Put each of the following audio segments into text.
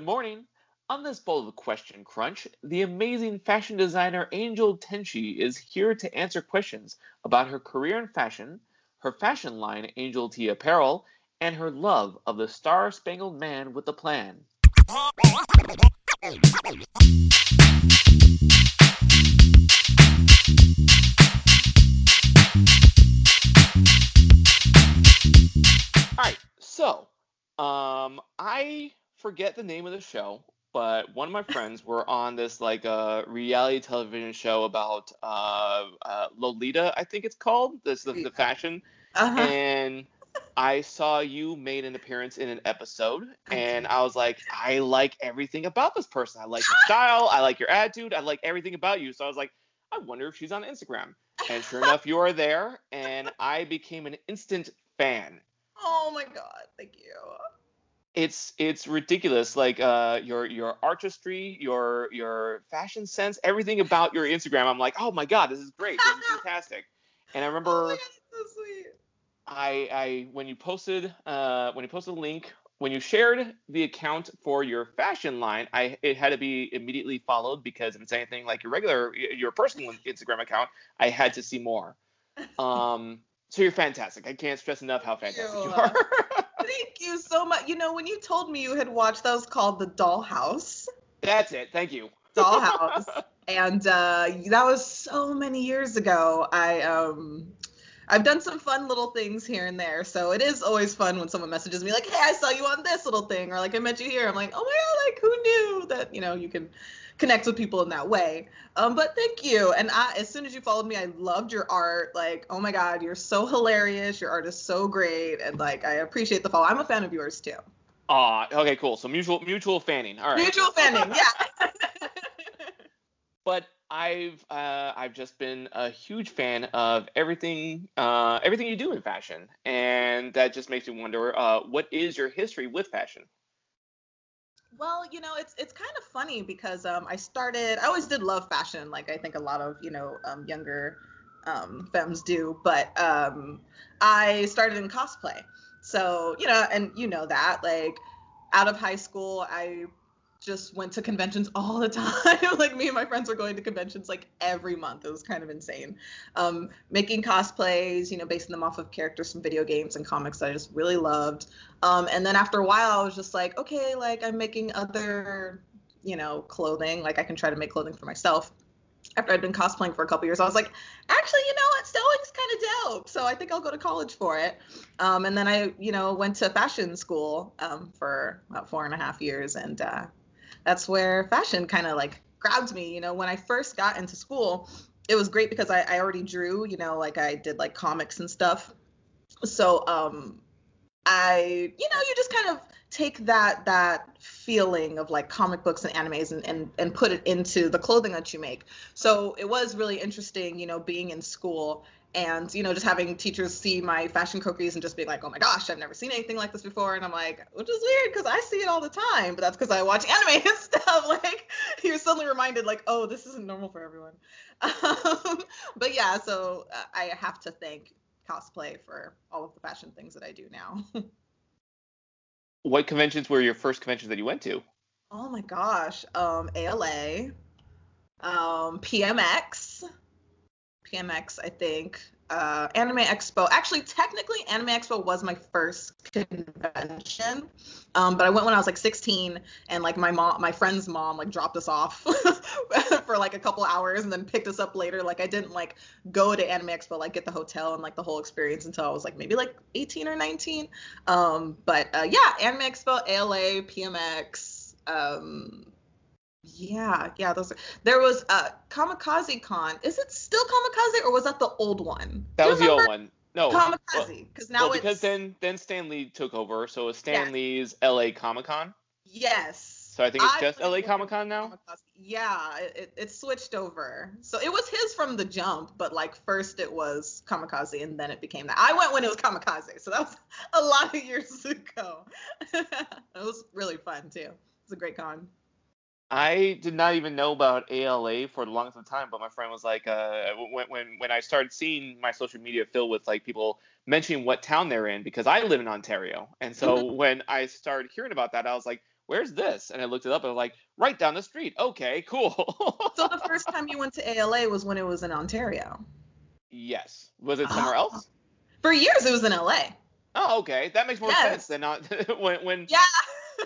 Good morning. On this bowl of question crunch, the amazing fashion designer Angel Tenchi is here to answer questions about her career in fashion, her fashion line Angel T Apparel, and her love of the Star Spangled Man with a Plan. All right, so um, I forget the name of the show, but one of my friends were on this like uh, reality television show about uh, uh, Lolita, I think it's called. This the, the fashion, Uh-huh. and I saw you made an appearance in an episode, and I was like, I like everything about this person. I like your style. I like your attitude. I like everything about you. So I was like, I wonder if she's on Instagram. And sure enough, you are there, and I became an instant fan Oh my god, thank you. It's it's ridiculous like uh your your artistry your your fashion sense everything about your instagram i'm like oh my god this is great this is fantastic. And i Oh remember god, that's so i i when you posted uh when you posted a link when you shared the account for your fashion line i it had to be immediately followed because if it's anything like your regular your personal instagram account i had to see more. Um so you're fantastic i can't stress enough how fantastic you. are Thank you so much. You know, when you told me you had watched that was called The Dollhouse. that's it thank you Dollhouse. and uh, that was so many years ago. I um I've done some fun little things here and there, so it is always fun when someone messages me like, "Hey, I saw you on this little thing," or like, "I met you here." I'm like, "Oh my god, like who knew that you know you can connect with people in that way?" Um, but thank you. And I, as soon as you followed me, I loved your art. Like, oh my god, you're so hilarious. Your art is so great, and like I appreciate the follow. I'm a fan of yours too. Ah, okay, cool. So mutual mutual fanning. All right. Mutual fanning, yeah. But I've uh, I've just been a huge fan of everything uh, everything you do in fashion, and that just makes me wonder uh, what is your history with fashion? Well, you know, it's it's kind of funny because um, I started. I always did love fashion, like I think a lot of you know um, younger um, femmes do. But um, I started in cosplay, so you know, and you know that like out of high school, I just went to conventions all the time. like me and my friends were going to conventions like every month. It was kind of insane. Um, making cosplays, you know, basing them off of characters from video games and comics that I just really loved. Um, and then after a while, I was just like, okay, like I'm making other, you know, clothing. Like I can try to make clothing for myself. After I'd been cosplaying for a couple years, I was like, actually, you know what, sewing's kind of dope. So I think I'll go to college for it. Um, and then I, you know, went to fashion school um, for about four and a half years, and uh, that's where fashion kind of like grabbed me. You know, when I first got into school, it was great because I, I already drew. You know, like I did like comics and stuff. So um, I, you know, you just kind of take that that feeling of like comic books and animes and, and and put it into the clothing that you make. So it was really interesting, you know, being in school and you know just having teachers see my fashion croquis and just being like oh my gosh i've never seen anything like this before. And i'm like which is weird because i see it all the time but that's because i watch anime and stuff. Like you're suddenly reminded like oh this isn't normal for everyone. Um, but yeah so uh, i have to thank cosplay for all of the fashion things that i do now. What conventions were your first conventions that you went to? oh my gosh um ala um pmx PMX, I think. Uh, Anime Expo. Actually, technically, Anime Expo was my first convention, um, but I went when I was like 16, and like my mom, my friend's mom, like dropped us off for like a couple hours, and then picked us up later. Like I didn't like go to Anime Expo, like get the hotel and like the whole experience until I was like maybe like 18 or 19. Um, but uh, yeah, Anime Expo, ALA, PMX. Um, yeah, yeah, those. Are, there was uh Comikaze Con. Is it still Comikaze or was that the old one? That was the old one. No. Comikaze, because now well, it's because then then Stan Lee took over, so it's Stan Yeah. Lee's LA Comic Con. yes. So I think it's I just LA Comic Con now. Yeah, it, it, it switched over. So it was his from the jump, but like first it was Comikaze and then it became that. I went when it was Comikaze, so that was a lot of years ago. it was really fun too. It was a great con. I did not even know about ALA for the longest of time, but my friend was like, uh, when, when when I started seeing my social media filled with like people mentioning what town they're in, because I live in Ontario, and so when I started hearing about that, I was like, where's this? And I looked it up and I was like, right down the street. Okay, cool. so the first time you went to ALA was when it was in Ontario. Yes. Was it somewhere oh. else? For years, it was in LA. Oh, okay. That makes more yes. sense than not when when yeah.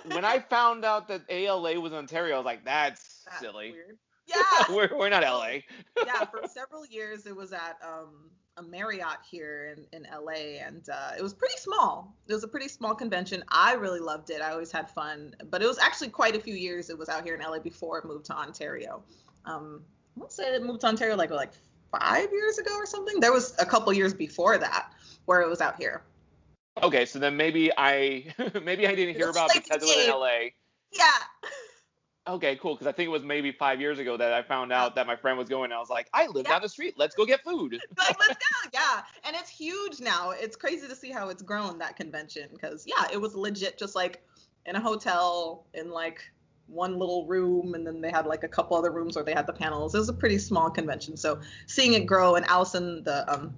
When I found out that ALA was Ontario, I was like, that's, that's silly. Weird. Yeah. we're we're not LA. yeah, for several years it was at um a Marriott here in, in LA, and uh, it was pretty small. It was a pretty small convention. I really loved it. I always had fun, but it was actually quite a few years. It was out here in LA before it moved to Ontario. Um, I want to say it moved to Ontario like like five years ago or something. There was a couple years before that where it was out here. Okay, so then maybe I maybe I didn't hear about like because it was in LA. Yeah. Okay, cool. Because I think it was maybe five years ago that I found out that my friend was going. I was like, I live yeah. down the street. Let's go get food. like, let's go. Yeah, and it's huge now. It's crazy to see how it's grown that convention. Because yeah, it was legit just like in a hotel in like one little room, and then they had like a couple other rooms where they had the panels. It was a pretty small convention. So seeing it grow, and Allison, the um,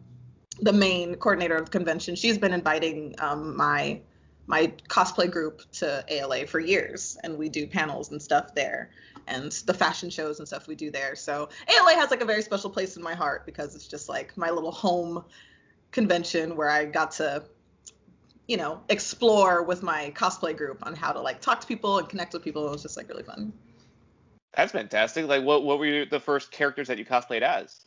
the main coordinator of the convention, she's been inviting um, my my cosplay group to ALA for years, and we do panels and stuff there, and the fashion shows and stuff we do there. So ALA has like a very special place in my heart because it's just like my little home convention where I got to, you know, explore with my cosplay group on how to like talk to people and connect with people. It was just like really fun. That's fantastic. Like, what what were the first characters that you cosplayed as?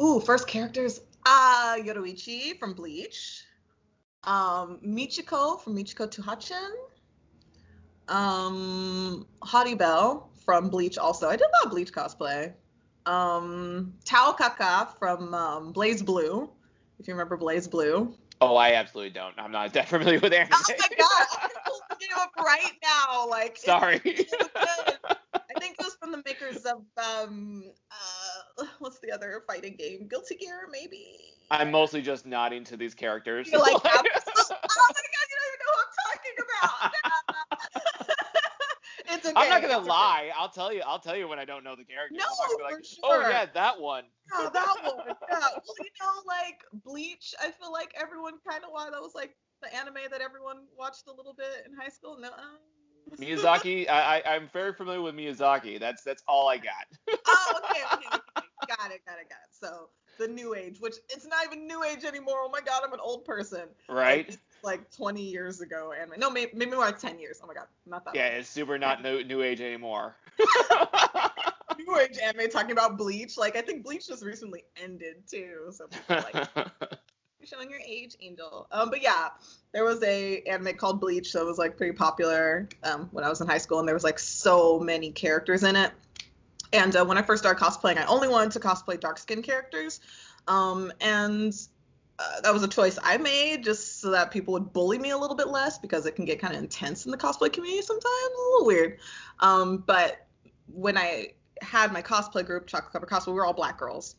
Ooh, first characters. Ah, uh, Yoruichi from Bleach um, Michiko from Michiko to Hatchin. Um, Bell from Bleach also. I did a lot of Bleach cosplay. Um, Taokaka from um, BlazBlue, if you remember Blaze Blue. Oh, I absolutely don't. I'm not that familiar with anime. Oh my god, I'm looking it up right now. Like, sorry. I think it was from the makers of um, uh, what's the other fighting game? Guilty Gear, maybe. I'm mostly just nodding to these characters. You're like, oh my god, you don't even know who I'm talking about. it's okay. I'm not gonna lie. Okay. I'll tell you. I'll tell you when I don't know the character. No, I'm for sure. Oh yeah, that one. Yeah, that one. Yeah. Well, you know, like Bleach. I feel like everyone kind of why that was like the anime that everyone watched a little bit in high school. No. Miyazaki, I, I am very familiar with Miyazaki. That's that's all I got. oh, okay, okay, okay, got it, got it, got it. So the new age, which it's not even new age anymore. Oh my god, I'm an old person. Right. Like, like 20 years ago anime. No, maybe, maybe more like 10 years. Oh my god, not that. Yeah, it's super not new, new age anymore. new age anime talking about Bleach. Like I think Bleach just recently ended too. So like you're showing your age, Angel. Um, but yeah, there was a anime called Bleach that was like pretty popular um, when I was in high school, and there was like so many characters in it. And uh, when I first started cosplaying, I only wanted to cosplay dark skin characters. Um, and uh, that was a choice I made just so that people would bully me a little bit less because it can get kind of intense in the cosplay community sometimes, a little weird. Um, but when I had my cosplay group, Chocolate Cover Cosplay, we were all black girls.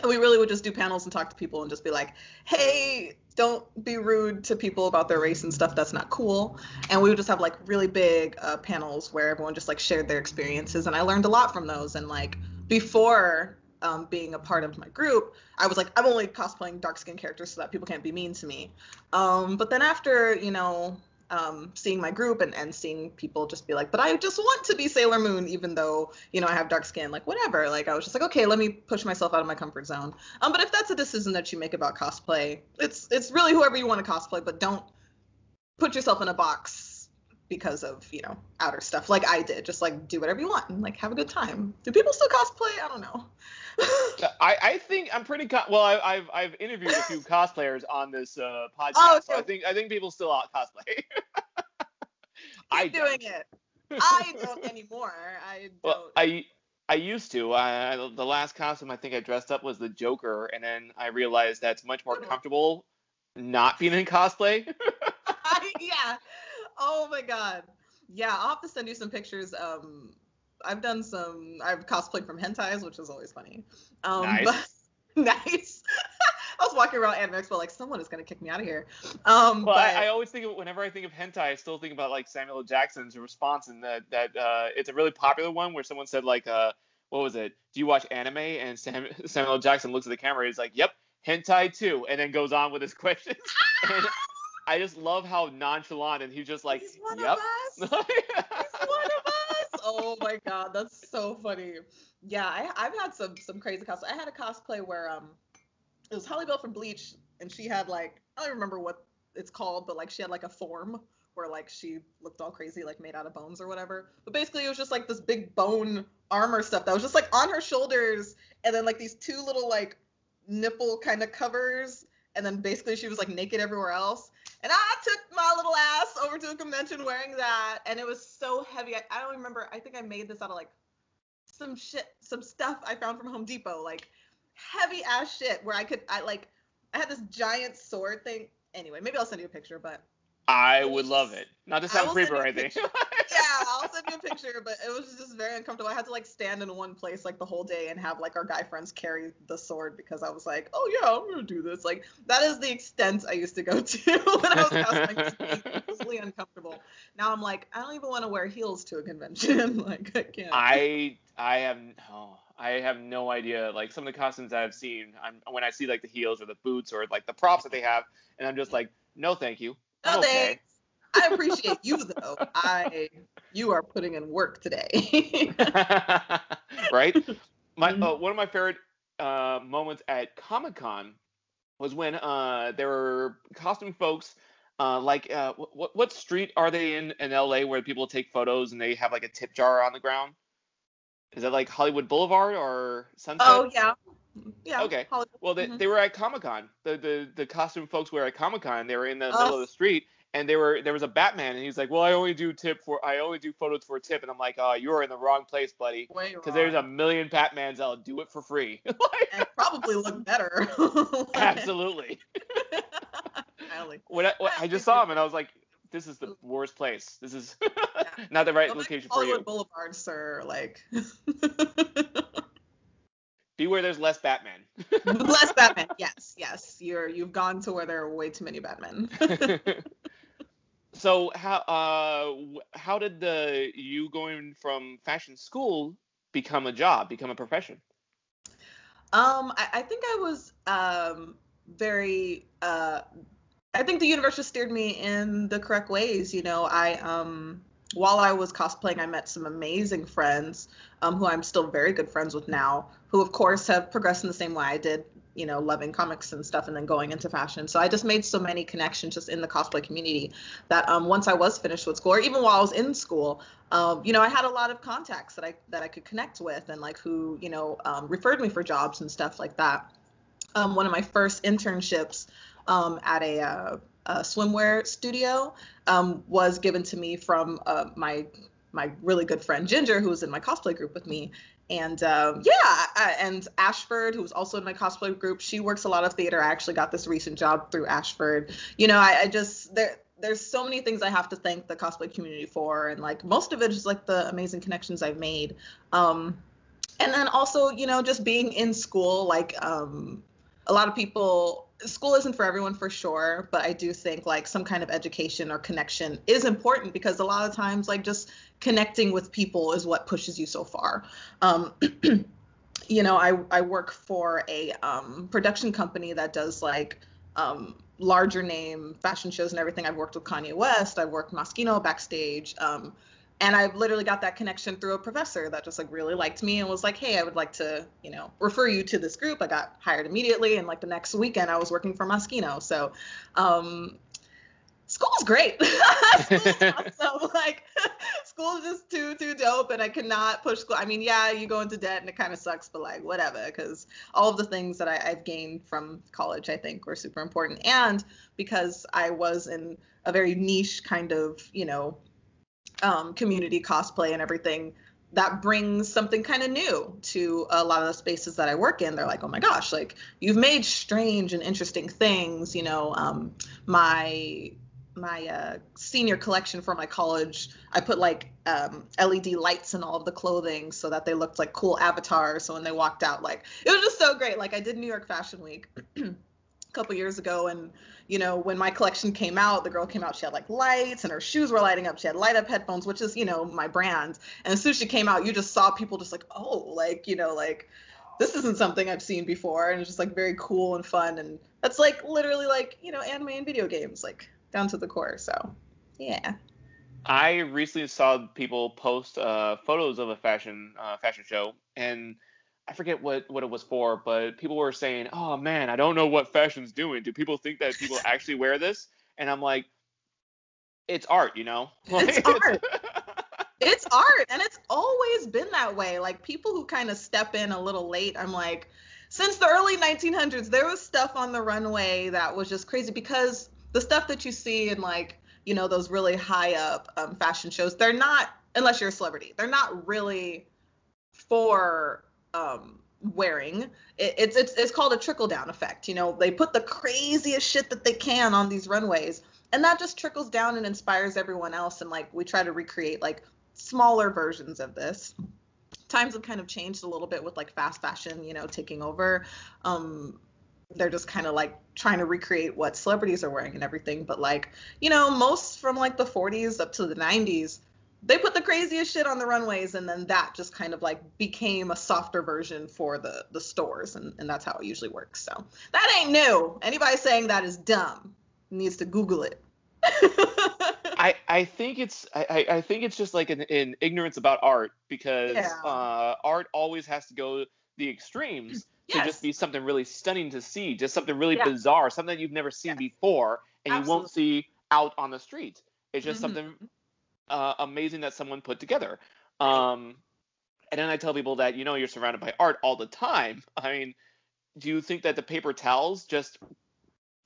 And we really would just do panels and talk to people and just be like, hey, don't be rude to people about their race and stuff. That's not cool. And we would just have like really big uh, panels where everyone just like shared their experiences. And I learned a lot from those. And like before um, being a part of my group, I was like, I'm only cosplaying dark skin characters so that people can't be mean to me. Um, but then after, you know, um, seeing my group and, and seeing people just be like, but I just want to be Sailor Moon, even though, you know, I have dark skin, like whatever. Like I was just like, okay, let me push myself out of my comfort zone. Um, but if that's a decision that you make about cosplay, it's it's really whoever you want to cosplay, but don't put yourself in a box because of, you know, outer stuff like I did. Just like do whatever you want and like have a good time. Do people still cosplay? I don't know. I, I think I'm pretty co- well. I, have I've interviewed a few cosplayers on this uh, podcast, oh, so I think I think people still out cosplay. i'm doing it. I don't anymore. I don't. Well, I I used to. I, the last costume I think I dressed up was the Joker, and then I realized that's much more comfortable not being in cosplay. yeah. Oh my god. Yeah, I'll have to send you some pictures. Um, I've done some. I've cosplayed from hentais, which is always funny. Um, nice. But, nice. I was walking around Anime Expo like someone is gonna kick me out of here. Um, well, but... I, I, always think of whenever I think of hentai, I still think about like Samuel Jackson's response, and that that uh, it's a really popular one where someone said like, uh, what was it? Do you watch anime? And Sam, Samuel Jackson looks at the camera, he's like, yep, hentai too, and then goes on with his questions. and, I just love how nonchalant and he's just like, He's one yep. of us. He's one of us. Oh my god, that's so funny. Yeah, I, I've had some some crazy cosplay. I had a cosplay where um, it was Harribel from Bleach, and she had like I don't remember what it's called, but like she had like a form where like she looked all crazy, like made out of bones or whatever. But basically, it was just like this big bone armor stuff that was just like on her shoulders, and then like these two little like nipple kind of covers, and then basically she was like naked everywhere else. And I took my little ass over to a convention wearing that, and it was so heavy. I, I don't remember. I think I made this out of like some shit, some stuff I found from Home Depot, like heavy ass shit, where I could, I like, I had this giant sword thing. Anyway, maybe I'll send you a picture, but I would love it. Not to sound creepy or anything. yeah, I'll send you a picture. But it was just very uncomfortable. I had to like stand in one place like the whole day and have like our guy friends carry the sword because I was like, oh yeah, I'm gonna do this. Like that is the extent I used to go to when I was cosplaying. Just completely uncomfortable. Now I'm like, I don't even want to wear heels to a convention. like I can't. I I have oh, I have no idea. Like some of the costumes that I've seen, I'm, when I see like the heels or the boots or like the props that they have, and I'm just like, no, thank you. No okay. I appreciate you though. I you are putting in work today. right? My Mhm. uh, one of my favorite uh, moments at Comic Con was when uh, there were costume folks. Uh, like uh, what what street are they in in LA where people take photos and they have like a tip jar on the ground? Is that like Hollywood Boulevard or Sunset? oh yeah. Yeah. Okay. Hollywood. Well, they, Mhm. they were at Comic Con. The, the the costume folks were at Comic Con. They were in the middle of the street, and they were there was a Batman, and he's like, "Well, I only do tip for I only do photos for a tip," and I'm like, "Oh, you are in the wrong place, buddy, because there's a million Batmans that'll do it for free." Like, and probably look better. Absolutely. When I, when I just saw him, and I was like, "This is the worst place. This is not the right like location for you." Boulevard, sir. Like Be where there's less Batman. less Batman. Yes, yes. You're you've gone to where there are way too many Batmen. so how uh how did the you going from fashion school become a job, become a profession? Um, I, I think I was um very uh I think the universe just steered me in the correct ways. You know, I um while I was cosplaying, I met some amazing friends, um, who I'm still very good friends with now, who of course have progressed in the same way I did, you know, loving comics and stuff and then going into fashion. So I just made so many connections just in the cosplay community that um once I was finished with school, or even while I was in school, um, you know, I had a lot of contacts that I that I could connect with and like who, you know, um, referred me for jobs and stuff like that. Um, one of my first internships um, at a, uh, a swimwear studio um, was given to me from uh, my my really good friend Ginger, who was in my cosplay group with me. And um, yeah, I, and Ashford, who was also in my cosplay group, she works a lot of theater. I actually got this recent job through Ashford. You know, I, I just there there's so many things I have to thank the cosplay community for, and like most of it is like the amazing connections I've made. Um, and then also, you know, just being in school, like um, a lot of people school isn't for everyone for sure but i do think like some kind of education or connection is important because a lot of times like just connecting with people is what pushes you so far. Um, you know I, I work for a um, production company that does like um, larger name fashion shows and everything. I've worked with kanye west. I've worked moschino backstage. Um, and I literally got that connection through a professor that just like really liked me and was like, "Hey, I would like to, you know, refer you to this group." I got hired immediately, and like the next weekend, I was working for Moschino. So, um, school is great. school is awesome. Like, school is just too too dope, and I cannot push school. I mean, yeah, you go into debt and it kind of sucks, but like whatever, because all of the things that I, I've gained from college, I think, were super important, and because I was in a very niche kind of, you know um, community cosplay and everything that brings something kind of new to a lot of the spaces that I work in. They're like, oh my gosh, like you've made strange and interesting things. You know, um, my my uh, senior collection for my college, I put like um, LED lights in all of the clothing so that they looked like cool avatars. So when they walked out, like it was just so great. Like I did New York Fashion Week. couple years ago and you know when my collection came out the girl came out she had like lights and her shoes were lighting up she had light up headphones which is you know my brand and as soon as she came out you just saw people just like oh like you know like this isn't something i've seen before and it's just like very cool and fun and that's like literally like you know anime and video games like down to the core. So, yeah. I recently saw people post uh, photos of a fashion uh, fashion show, and I forget what what it was for, but people were saying, "Oh man, I don't know what fashion's doing. Do people think that people actually wear this?" And I'm like, "It's art, you know. It's art. it's art, and it's always been that way. Like people who kind of step in a little late, I'm like." Since the early 1900s, there was stuff on the runway that was just crazy because the stuff that you see in like you know those really high up um, fashion shows they're not unless you're a celebrity they're not really for um, wearing. It, it's it's it's called a trickle down effect you know? They put the craziest shit that they can on these runways and that just trickles down and inspires everyone else and like we try to recreate like smaller versions of this. Times have kind of changed a little bit with like fast fashion you know taking over. Um they're just kind of like trying to recreate what celebrities are wearing and everything. But like, you know, most from like the 40s up to the 90s, they put the craziest shit on the runways and then that just kind of like became a softer version for the the stores and, and that's how it usually works so that ain't new anybody saying that is dumb needs to google it I, I think it's I, I think it's just like an, an ignorance about art because yeah. uh, art always has to go the extremes yes. to just be something really stunning to see, just something really yeah. bizarre, something that you've never seen yes. before and Absolutely. you won't see out on the street. It's just mm-hmm. something uh, amazing that someone put together. Um, and then I tell people that you know you're surrounded by art all the time. I mean, do you think that the paper towels just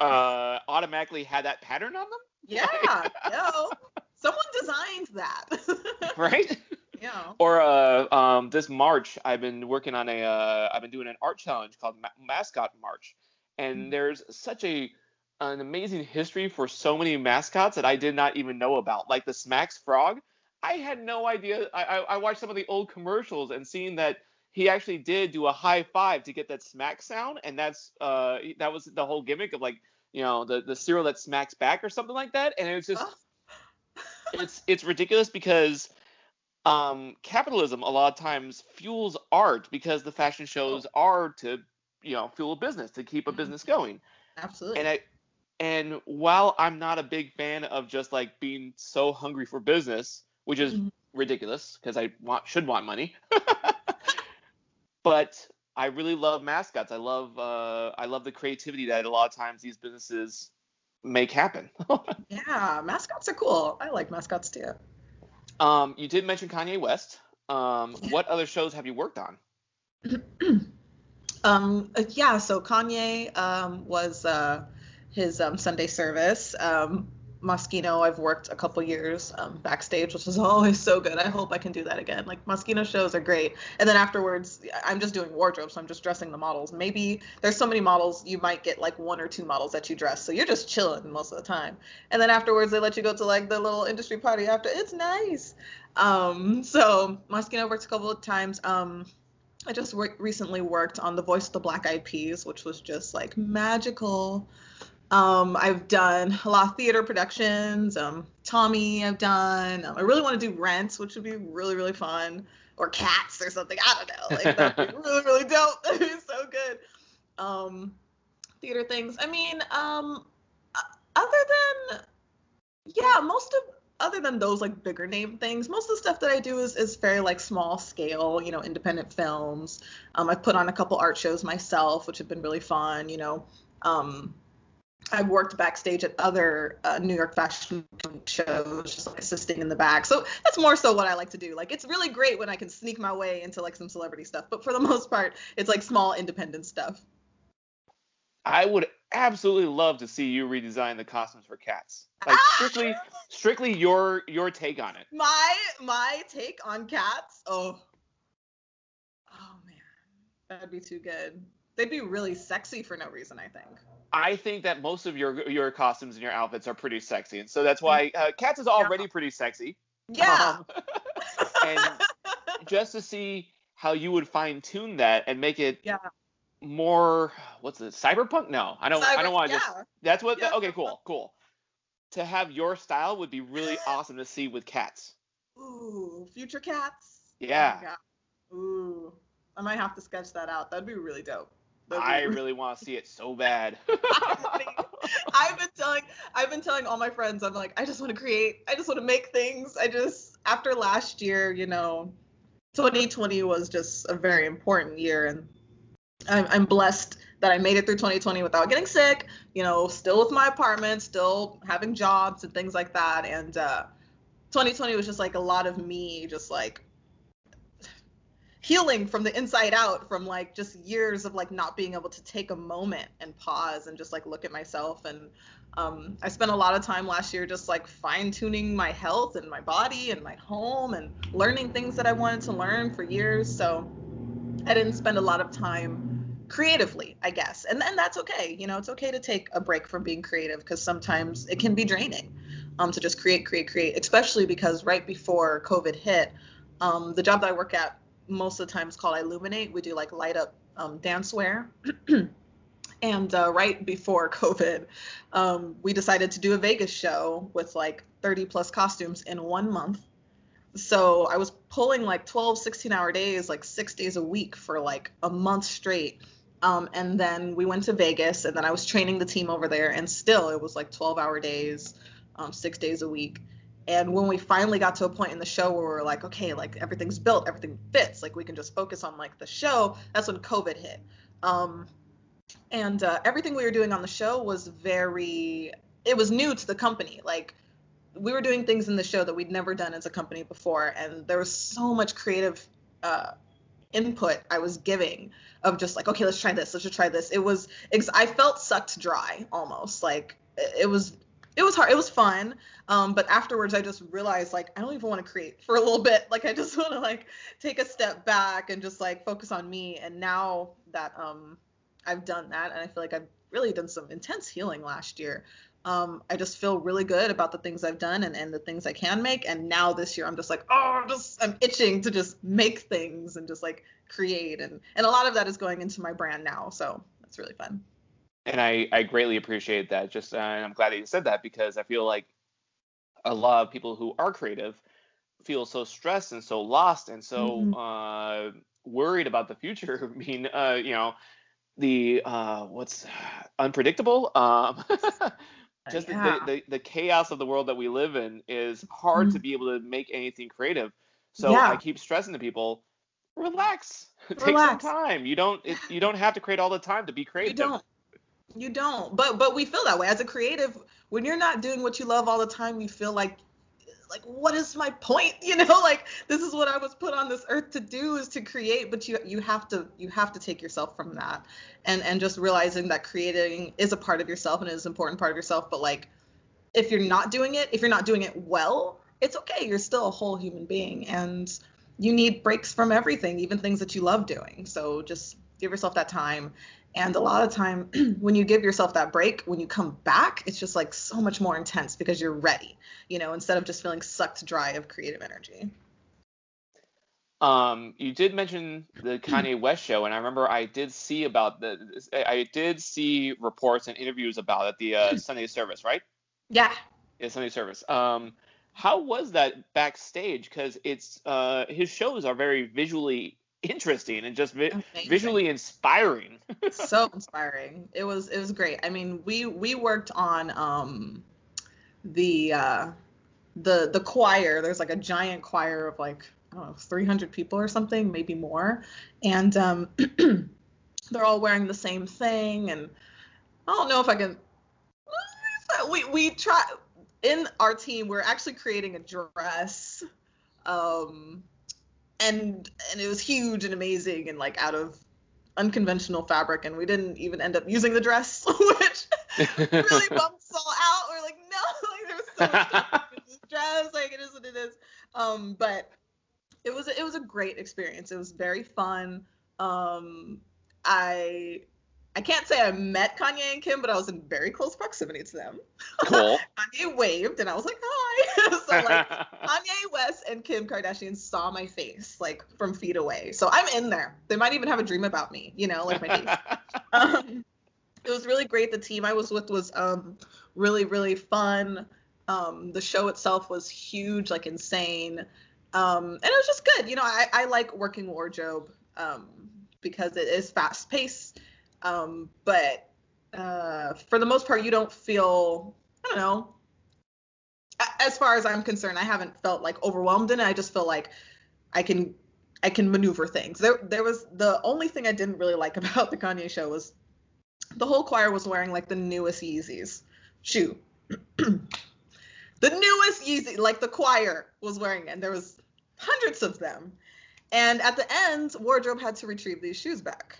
uh, automatically had that pattern on them? Yeah, no. Someone designed that. right? Yeah. Or uh, um, this March, I've been working on a, uh, I've been doing an art challenge called Ma- Mascot March, and mm-hmm. there's such a an amazing history for so many mascots that I did not even know about, like the Smacks Frog. I had no idea. I, I, I watched some of the old commercials and seeing that he actually did do a high five to get that smack sound, and that's uh that was the whole gimmick of like you know the the cereal that smacks back or something like that, and it was just. it's it's ridiculous because um, capitalism a lot of times fuels art because the fashion shows oh. are to you know fuel a business to keep a business mm-hmm. going absolutely and i and while i'm not a big fan of just like being so hungry for business which is mm-hmm. ridiculous because i want should want money but i really love mascots i love uh, i love the creativity that a lot of times these businesses make happen yeah mascots are cool i like mascots too um, you did mention Kanye West. Um, what other shows have you worked on? um, uh, yeah, so Kanye um, was uh, his um, Sunday service. Um, Moschino, I've worked a couple years um, backstage, which is always so good. I hope I can do that again. Like Moschino shows are great, and then afterwards, I'm just doing wardrobe, so I'm just dressing the models. Maybe there's so many models, you might get like one or two models that you dress, so you're just chilling most of the time. And then afterwards, they let you go to like the little industry party after. It's nice. Um, so Moschino worked a couple of times. Um, I just re- recently worked on the Voice of the Black Eyed Peas, which was just like magical. Um, I've done a lot of theater productions. Um, Tommy, I've done. Um, I really want to do Rent, which would be really, really fun. Or Cats or something. I don't know. Like that'd be really, really dope. That'd be so good. Um, theater things. I mean, um, other than yeah, most of other than those like bigger name things, most of the stuff that I do is is very like small scale, you know, independent films. Um, I've put on a couple art shows myself, which have been really fun. You know, um, I've worked backstage at other uh, New York fashion shows, just like assisting in the back. So that's more so what I like to do. Like it's really great when I can sneak my way into like some celebrity stuff, but for the most part, it's like small independent stuff. I would absolutely love to see you redesign the costumes for cats. Like ah! strictly, strictly your your take on it. My my take on cats. Oh, oh man, that'd be too good. They'd be really sexy for no reason. I think. I think that most of your your costumes and your outfits are pretty sexy, and so that's why uh, Cats is already pretty sexy. Yeah. Um, and just to see how you would fine tune that and make it yeah. more what's it cyberpunk? No, I don't. Cyber, I don't want to yeah. just. That's what. Yeah. okay, cool, cool. To have your style would be really awesome to see with cats. Ooh, future cats. Yeah. Oh Ooh, I might have to sketch that out. That'd be really dope. I really want to see it so bad. I've been telling I've been telling all my friends I'm like I just want to create I just want to make things I just after last year you know 2020 was just a very important year and I'm, I'm blessed that I made it through 2020 without getting sick you know still with my apartment still having jobs and things like that and uh 2020 was just like a lot of me just like healing from the inside out from like just years of like not being able to take a moment and pause and just like look at myself. And um, i spent a lot of time last year just like fine tuning my health and my body and my home and learning things that i wanted to learn for years. So i didn't spend a lot of time creatively i guess. And then that's okay you know it's okay to take a break from being creative because sometimes it can be draining um, to just create create create especially because right before covid hit um, the job that i work at most of the time it's called iLuminate. We do like light up um, dancewear. and uh, right before COVID, um, we decided to do a Vegas show with like 30 plus costumes in one month. So I was pulling like 12, 16 hour days, like six days a week for like a month straight. Um, and then we went to Vegas, and then I was training the team over there, and still it was like 12 hour days, um, six days a week. And when we finally got to a point in the show where we are like, okay, like everything's built, everything fits, like we can just focus on like the show, that's when COVID hit. Um, and uh, everything we were doing on the show was very, it was new to the company. Like we were doing things in the show that we'd never done as a company before, and there was so much creative uh, input I was giving of just like, okay, let's try this, let's just try this. It was, I felt sucked dry almost. Like it was it was hard. It was fun. Um, but afterwards, I just realized like I don't even want to create for a little bit. Like I just want to like take a step back and just like focus on me. And now that um, I've done that, and I feel like I've really done some intense healing last year. Um, I just feel really good about the things I've done and, and the things I can make. And now this year, I'm just like, oh, I'm just I'm itching to just make things and just like create. And and a lot of that is going into my brand now. So that's really fun and I, I greatly appreciate that. Just uh, and I'm glad that you said that because I feel like a lot of people who are creative feel so stressed and so lost and so mm-hmm. uh, worried about the future being, uh, you know, the uh, what's unpredictable. Um, just yeah. the, the, the, chaos of the world that we live in is hard mm-hmm. to be able to make anything creative. So yeah. I keep stressing to people, relax. Take some time. You don't it, you don't have to create all the time to be creative. You don't. You don't. But but we feel that way as a creative. When you're not doing what you love all the time, you feel like like what is my point? You know, like this is what I was put on this earth to do is to create, but you you have to you have to take yourself from that and and just realizing that creating is a part of yourself and is an important part of yourself, but like if you're not doing it, if you're not doing it well, it's okay. You're still a whole human being and you need breaks from everything, even things that you love doing. So just give yourself that time and a lot of time when you give yourself that break, when you come back, it's just like so much more intense because you're ready, you know, instead of just feeling sucked dry of creative energy. Um, you did mention the Kanye West show, and I remember I did see about the, I did see reports and interviews about it, the uh, Sunday service, right? Yeah. Yeah, Sunday service. Um, how was that backstage? Because it's uh, his shows are very visually interesting and just vi- visually inspiring. so inspiring. It was it was great. I mean, we we worked on um the uh the the choir. There's like a giant choir of like I don't know 300 people or something, maybe more, and um they're all wearing the same thing and I don't know if I can we we try in our team we're actually creating a dress um and and it was huge and amazing and like out of unconventional fabric and we didn't even end up using the dress which really bummed us all out. We're like no like there was so much in this dress like it is what it is. Um but it was it was a great experience. It was very fun. Um i I can't say I met Kanye and Kim, but I was in very close proximity to them. Cool. Kanye waved, and I was like, "Hi." so like, Kanye West and Kim Kardashian saw my face like from feet away. So I'm in there. They might even have a dream about me, you know, like my face. um, it was really great. The team I was with was um, really really fun. Um, the show itself was huge, like insane, um, and it was just good. You know, I, I like working wardrobe um, because it is fast paced um, but uh, for the most part, you don't feel, I don't know. As far as I'm concerned, I haven't felt like overwhelmed in it. I just feel like I can, I can maneuver things. There, there was the only thing I didn't really like about the Kanye show was the whole choir was wearing like the newest Yeezys shoe. the newest Yeezy, like the choir was wearing, it, and there was hundreds of them. And at the end, wardrobe had to retrieve these shoes back.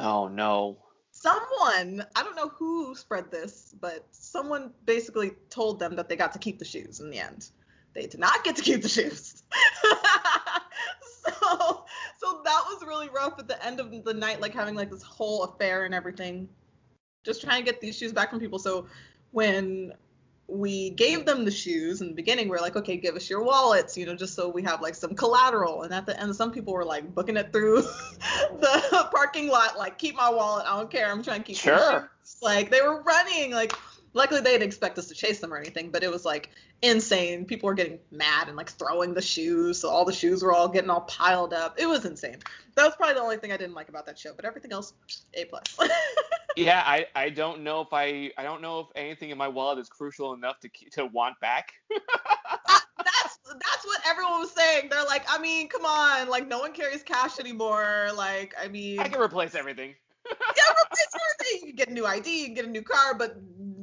Oh no. Someone, I don't know who spread this, but someone basically told them that they got to keep the shoes in the end. They did not get to keep the shoes. so so that was really rough at the end of the night, like having like this whole affair and everything. Just trying to get these shoes back from people. So when we gave them the shoes in the beginning. We are like, okay, give us your wallets, you know, just so we have like some collateral. And at the end, some people were like booking it through the parking lot, like, keep my wallet. I don't care. I'm trying to keep sure. Like they were running. Like, luckily they didn't expect us to chase them or anything, but it was like insane. People were getting mad and like throwing the shoes. So all the shoes were all getting all piled up. It was insane. That was probably the only thing I didn't like about that show, but everything else, A plus. yeah, I, I don't know if I I don't know if anything in my wallet is crucial enough to to want back. that's that's what everyone was saying. They're like, I mean, come on, like no one carries cash anymore. Like, I mean, I can replace everything. yeah, replace everything. You can get a new ID, you can get a new car, but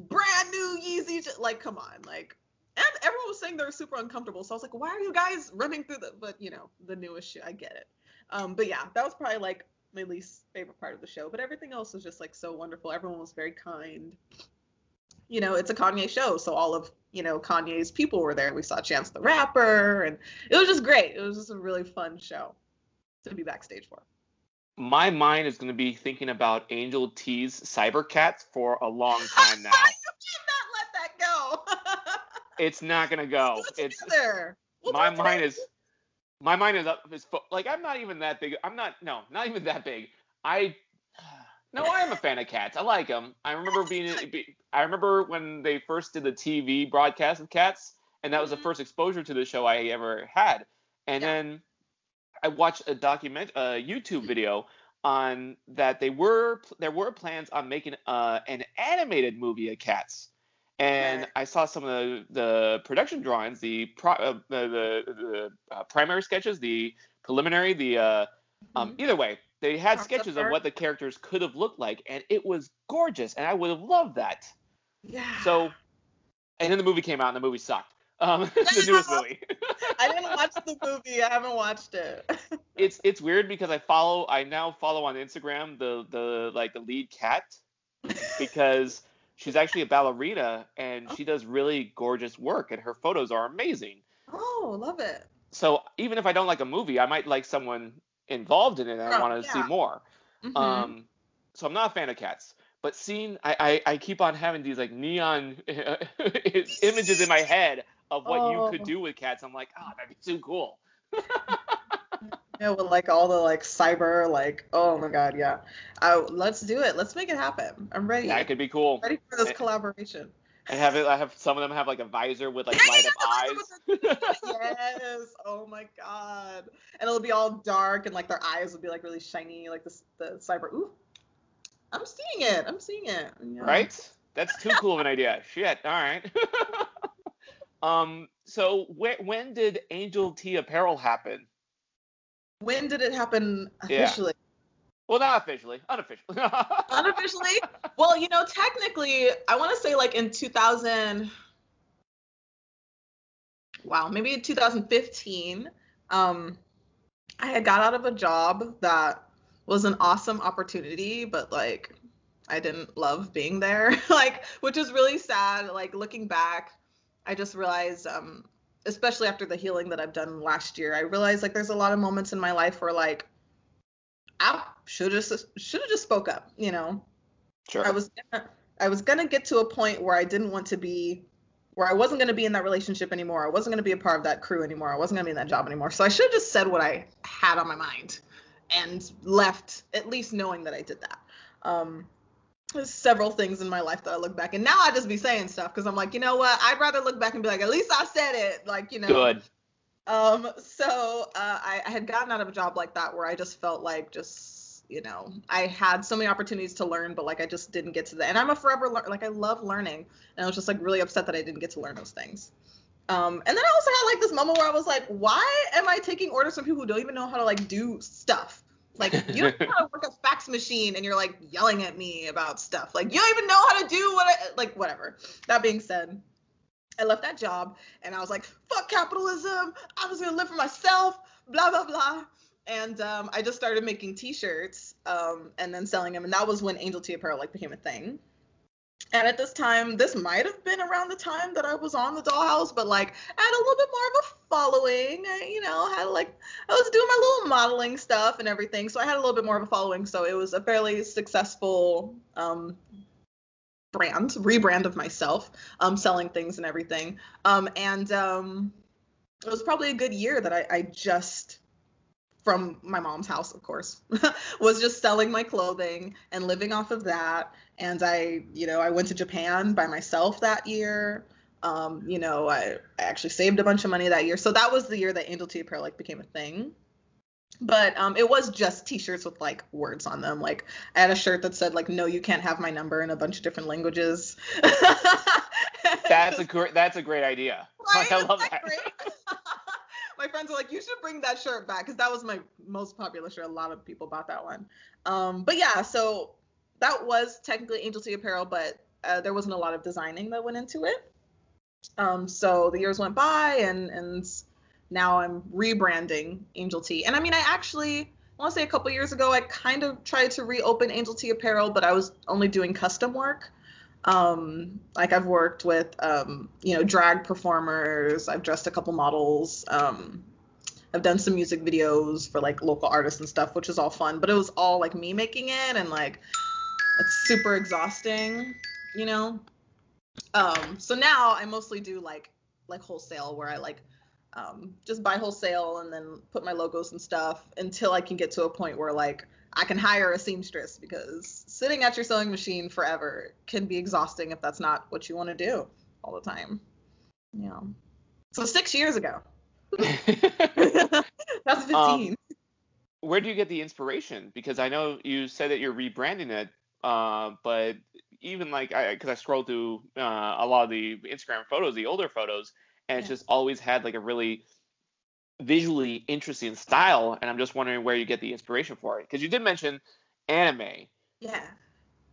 brand new Yeezy, like, come on, like. And everyone was saying they were super uncomfortable. So I was like, why are you guys running through the? But you know, the newest shit. I get it. Um, but yeah, that was probably like my least favorite part of the show. But everything else was just like so wonderful. Everyone was very kind. You know, it's a Kanye show, so all of you know Kanye's people were there. We saw Chance the Rapper, and it was just great. It was just a really fun show to be backstage for. My mind is going to be thinking about Angel T's Cybercats for a long time now. you cannot let that go. it's not going to go. It's we'll my mind is my mind is up is like I'm not even that big. I'm not no, not even that big. I no, I am a fan of cats. I like them. I remember being I remember when they first did the TV broadcast of cats, and that was the mm-hmm. first exposure to the show I ever had. And yeah. then I watched a document, a YouTube video on that they were there were plans on making uh, an animated movie of cats and I saw some of the, the production drawings, the pro, uh, the, the, the uh, primary sketches, the preliminary, the uh, um, mm-hmm. either way, they had sketches of what the characters could have looked like, and it was gorgeous, and I would have loved that. Yeah. So, and then the movie came out, and the movie sucked. Um, the newest movie. I didn't watch the movie. I haven't watched it. it's it's weird because I follow I now follow on Instagram the the like the lead cat because she's actually a ballerina and oh. she does really gorgeous work and her photos are amazing. Oh, love it. So even if I don't like a movie, I might like someone involved in it and oh, I want to yeah. see more. Mm-hmm. Um, so I'm not a fan of cats. But seeing, I, I, I keep on having these like neon images in my head of what oh. you could oh. do with cats. I'm like, oh, that'd be too cool. Yeah, with like all the like cyber, like oh my god, yeah. Uh, let's do it. Let's make it happen. I'm ready. That could be cool. ready for this collaboration. I have it. I have some of them have like a visor with like light up eyes. yes. Oh my god. And it'll be all dark and like their eyes will be like really shiny, like the the cyber. Ooh. I'm seeing it. I'm seeing it. Yeah. Right? That's too cool of an idea. Shit. All right. um. So wh- when did Angel T apparel happen? When did it happen officially? Yeah. Well, not officially, unofficially. Unofficially? Well, you know, technically, I want to say like in 2000. Wow, maybe in 2015. Um, I had got out of a job that was an awesome opportunity, but like I didn't love being there. like, which is really sad. Like looking back, I just realized um, especially after the healing that I've done last year, I realized like there's a lot of moments in my life where like I should have should have just spoke up, you know. Sure. I was gonna, I was gonna get to a point where I didn't want to be where I wasn't gonna be in that relationship anymore. I wasn't gonna be a part of that crew anymore. I wasn't gonna be in that job anymore. So I should have just said what I had on my mind and left at least knowing that I did that. Um, there's several things in my life that I look back and now I just be saying stuff because I'm like, you know what? I'd rather look back and be like, at least I said it. Like, you know. Good. Um, so uh, I, I had gotten out of a job like that where I just felt like just you know, I had so many opportunities to learn, but like I just didn't get to that. And I'm a forever learner. Like I love learning, and I was just like really upset that I didn't get to learn those things. Um, and then I also had like this moment where I was like, why am I taking orders from people who don't even know how to like do stuff? Like you don't know how to work a fax machine and you're like yelling at me about stuff. Like you don't even know how to do what I like whatever. That being said, I left that job and I was like, fuck capitalism. I'm just gonna live for myself, blah blah blah. And um, I just started making t-shirts um, and then selling them. And that was when Angel T Apparel like became a thing and at this time this might have been around the time that i was on the dollhouse but like i had a little bit more of a following I, you know had like i was doing my little modeling stuff and everything so i had a little bit more of a following so it was a fairly successful um, brand rebrand of myself um, selling things and everything um, and um, it was probably a good year that I, I just from my mom's house, of course, was just selling my clothing and living off of that. And I, you know, I went to Japan by myself that year. Um, you know, I, I actually saved a bunch of money that year. So that was the year that Angel T Apparel like became a thing. But um, it was just t-shirts with like words on them. Like I had a shirt that said like, "No, you can't have my number" in a bunch of different languages. that's a great. That's a great idea. Right? I love that. that my friends are like, you should bring that shirt back because that was my most popular shirt. A lot of people bought that one. Um, but yeah, so that was technically Angel T Apparel, but uh, there wasn't a lot of designing that went into it. Um, so the years went by, and and now I'm rebranding Angel T. And I mean, I actually I want to say a couple years ago, I kind of tried to reopen Angel T Apparel, but I was only doing custom work. Um, like I've worked with, um, you know, drag performers. I've dressed a couple models. Um, I've done some music videos for like local artists and stuff, which is all fun. But it was all like me making it, and like it's super exhausting, you know. Um, so now I mostly do like like wholesale, where I like um, just buy wholesale and then put my logos and stuff until I can get to a point where like I can hire a seamstress because sitting at your sewing machine forever can be exhausting if that's not what you want to do all the time. Yeah. So six years ago. that's 15. Um, where do you get the inspiration? Because I know you said that you're rebranding it, uh, but even like I, because I scrolled through uh, a lot of the Instagram photos, the older photos, and it's yeah. just always had like a really visually interesting style, and I'm just wondering where you get the inspiration for it. Because you did mention anime. Yeah.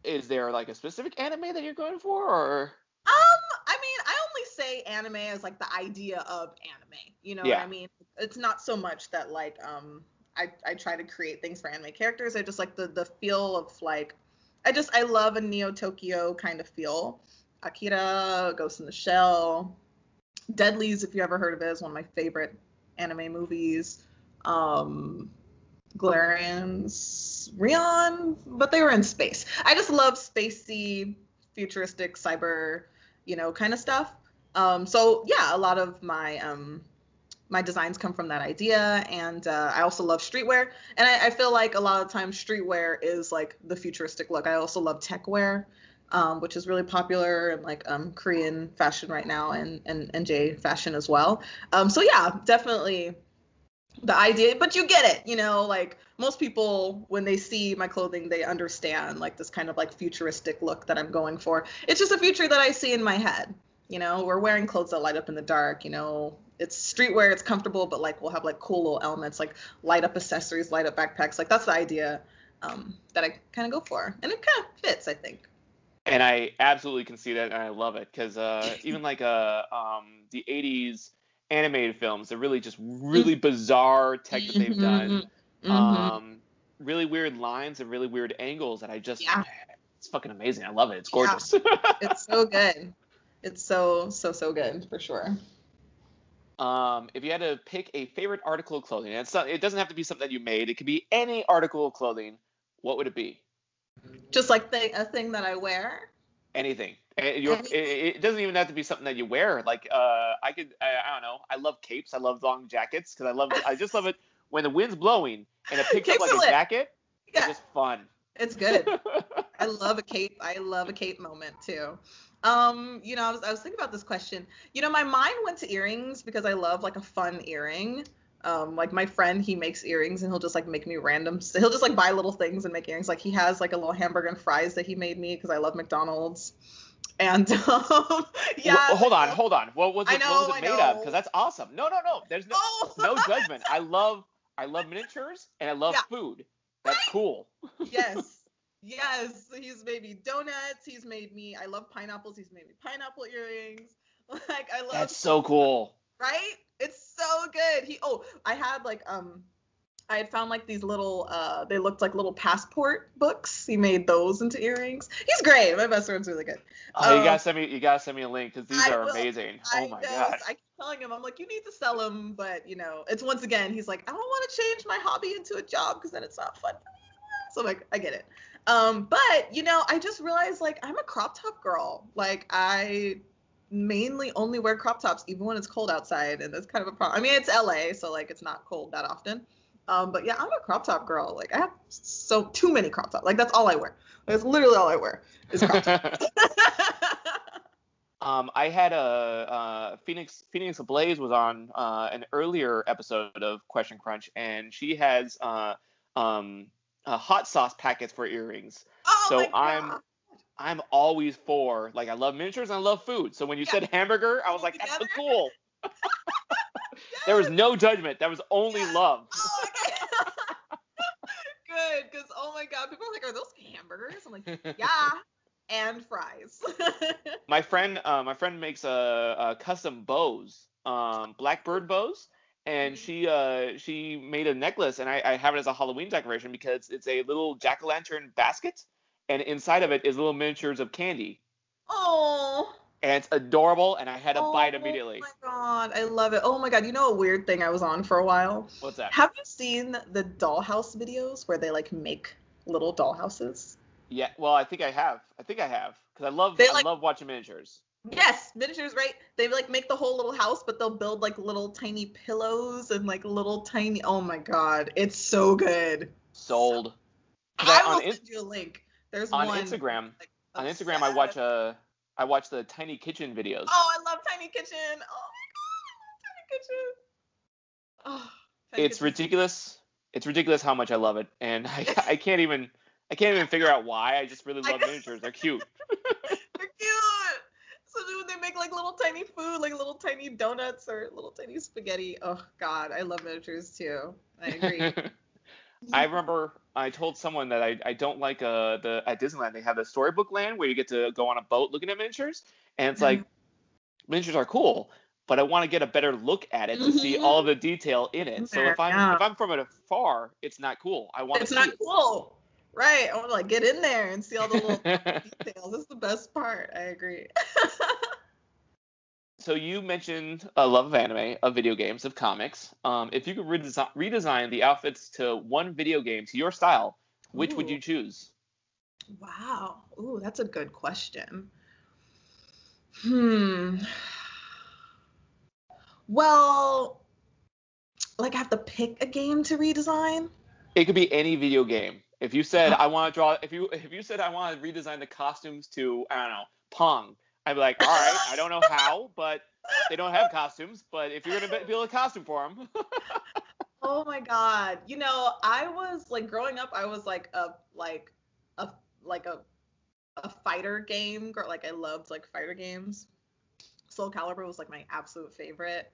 Is there like a specific anime that you're going for, or? Um, I mean, I only say anime as like the idea of anime. You know yeah. what I mean? It's not so much that like um I I try to create things for anime characters. I just like the the feel of like I just I love a Neo Tokyo kind of feel. Akira, Ghost in the Shell, Dead Leaves, if you ever heard of it, is one of my favorite anime movies. Um, Galerians, Rion, but they were in space. I just love spacey, futuristic, cyber, you know, kind of stuff. Um, so yeah, a lot of my um, my designs come from that idea, and uh, I also love streetwear. And I, I, feel like a lot of times streetwear is like the futuristic look. I also love tech wear um, which is really popular in like um, Korean fashion right now and, and NJ fashion as well. Um, so yeah, definitely the idea, but you get it, you know, like most people when they see my clothing, they understand like this kind of like futuristic look that I'm going for. It's just a future that I see in my head. You know, we're wearing clothes that light up in the dark, you know, it's streetwear, it's comfortable, but like we'll have like cool little elements like light up accessories, light up backpacks. Like that's the idea um, that I kind of go for. And it kind of fits, I think and I absolutely can see that, and I love it because uh, even like uh, um, the '80s animated films, they're really just really bizarre tech that they've done, mm-hmm. um, really weird lines and really weird angles, and I just yeah. it's fucking amazing. I love it. It's gorgeous. Yeah. it's so good. It's so so so good for sure. Um, if you had to pick a favorite article of clothing, and it's not, it doesn't have to be something that you made. It could be any article of clothing. What would it be? Just like the, a thing that I wear. Anything. It, it, doesn't even have to be something that you wear. Like uh, I could, I, I don't know. I love capes. I love long jackets because I love. I just love it when the wind's blowing and it picks up like a lit. jacket. Yeah. It's just fun. It's good. I love a cape. I love a cape moment too. Um, you know, I was I was thinking about this question. You know, my mind went to earrings because I love like a fun earring. Um, like my friend, he makes earrings and he'll just like make me random. So He'll just like buy little things and make earrings. Like he has like a little hamburger and fries that he made me because I love McDonald's. And um, yeah. Well, hold on, hold on. What was it, know, what was it made of? Because that's awesome. No, no, no. There's no Oh! no judgment. I love I love miniatures and I love Yeah. food. That's cool. yes. Yes. He's made me donuts. He's made me. I love pineapples. He's made me pineapple earrings. Like I love. That's so cool. right? It's so good. He oh, I had like um I had found like these little uh they looked like little passport books. He made those into earrings. He's great. My best friend's really good. Oh, you Um, gotta send me you gotta send me a link because these I are will. amazing. I Oh my god. I keep telling him, I'm like, you need to sell them, but you know, it's once again, he's like, I don't want to change my hobby into a job because then it's not fun. So I'm like, I get it. Um, but you know, I just realized like I'm a crop top girl. Like I mainly only wear crop tops even when it's cold outside, and that's kind of a problem. I mean, it's LA, so like it's not cold that often. Um, but yeah, I'm a crop top girl. Like I have so too many crop tops. Like that's all I wear. That's literally all I wear is crop tops. um, I had a uh, Phoenix Phoenix Blaze was on uh, an earlier episode of Question Crunch, and she has uh, um, uh, hot sauce packets for earrings. oh So I'm- I'm always for like I love miniatures and I love food. So when you Yeah. said hamburger, I was like, that's so cool. There was no judgment. That was only love. Oh, okay. Good, because oh my god, people are like, are those hamburgers? I'm like, yeah, and fries. my friend uh, my friend makes a, a custom bows um blackbird bows and Mhm. she uh she made a necklace and I, I have it as a halloween decoration because it's a little jack-o'-lantern basket and inside of it is little miniatures of candy oh. and it's adorable and i had to buy it Oh immediately my god, I love it. Oh my god, you know a weird thing I was on for a while? what's that Have you seen the dollhouse videos where they like make little dollhouses? yeah well i think i have i think i have because i love They, i like- love watching miniatures Yes, miniatures, right? They like make the whole little house, but they'll build like little tiny pillows and like little tiny. Oh my god, it's so good. Sold. I I- will on, in- send you a link. There's on one instagram like, on instagram i watch uh i watch the tiny kitchen videos Oh, I love Tiny Kitchen. Oh my god, Tiny Kitchen. Oh, Tiny it's Kitchen's- ridiculous. It's ridiculous how much I love it, and I, I can't even I can't even figure out why. I just really love miniatures. They're cute. They're cute. Especially when they make like little tiny food, like little tiny donuts or little tiny spaghetti. Oh god, I love miniatures too. I agree. I remember I told someone that I, I don't like uh the at Disneyland they have the storybook land where you get to go on a boat looking at miniatures, and it's like miniatures are cool, but I want to get a better look at it to see Mhm. all the detail in it. So if I'm Yeah. if I'm from it afar, it's not cool. I want it's to not see it. cool. Right. I want to like get in there and see all the little details. This is the best part. I agree. So you mentioned a love of anime, of video games, of comics. Um, if you could redesign, redesign the outfits to one video game to your style, which would you choose? Wow. Ooh, that's a good question. Hmm. Well, like I have to pick a game to redesign. It could be any video game. If you said I want to draw, if you if you said I want to redesign the costumes to I don't know Pong, I'd be like, all right, I don't know how, but they don't have costumes. But if you're gonna build a costume for them, Oh my god. You know, I was like growing up, I was like a like a like a a fighter game girl. Like I loved like fighter games. Soul Calibur was like my absolute favorite.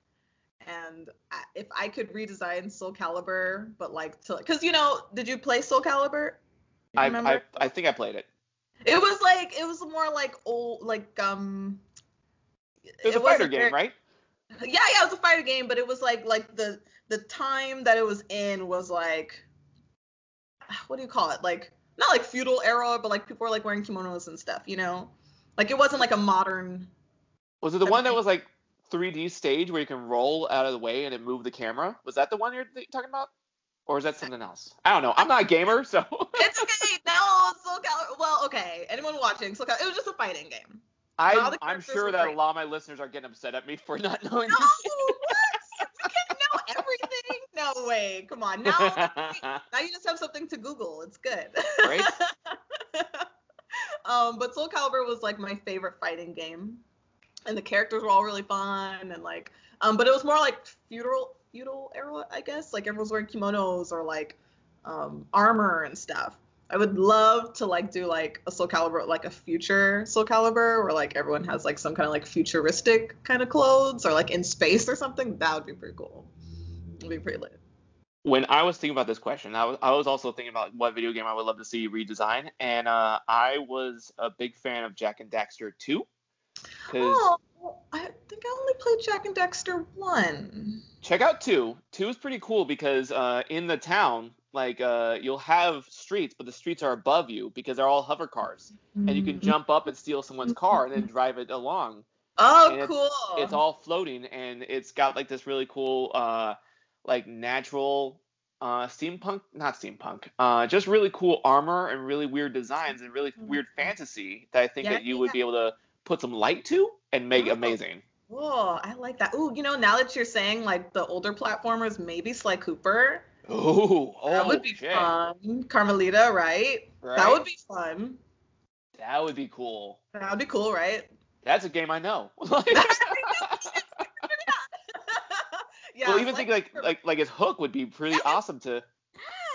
And I, if I could redesign Soul Calibur, but like to, cause you know, did you play Soul Calibur? I. I I think I played it. It was like it was more like old like um. It was a fighter game, very- right? Yeah, yeah, it was a fighter game, but it was like like the the time that it was in was like what do you call it? Like not like feudal era, but like people were like wearing kimonos and stuff, you know? Like it wasn't like a modern Was it the one that was like 3D stage where you can roll out of the way and it moved the camera? Was that the one you're talking about? Or is that something else? I don't know. I'm not a gamer, so. It's okay. No, Soul Calibur. Well, okay. Anyone watching Calibur? It was just a fighting game. I I'm sure that great. a lot of my listeners are getting upset at me for not knowing No, this. what? You can know everything. No way. Come on. Now, now you just have something to Google. It's good. Right? um, but Soul Calibur was like my favorite fighting game, and the characters were all really fun and like, um, but it was more like feudal feudal era, I guess. Like everyone's wearing kimonos or like um, armor and stuff. I would love to like do like a Soul Calibur, like a future Soul Calibur, where like everyone has like some kind of like futuristic kind of clothes, or like in space or something. That would be pretty cool. It'd be pretty lit. When I was thinking about this question, I was, I was also thinking about what video game I would love to see redesign, and uh, I was a big fan of Jak and Daxter 2. Oh, I think I only played Jak and Daxter 1. Check out 2. 2 is pretty cool because uh, in the town, like uh, you'll have streets, but the streets are above you because they're all hover cars, and you can Mm-hmm. jump up and steal someone's car and then drive it along. Oh, and cool. It's all floating, and it's got like this really cool, uh, like natural uh, steampunk, not steampunk, uh, just really cool armor and really weird designs and really weird fantasy that I think Yeah, that you yeah. would be able to put some light to and make Oh. amazing. Oh, I like that. Ooh, you know, now that you're saying like the older platformers, maybe Sly Cooper. Ooh, oh, that would oh, be shit. fun. Carmelita, right? Right? That would be fun. That would be cool. That would be cool, right? That's a game I know. yeah. well, even Sly think like like like his hook would be pretty awesome to.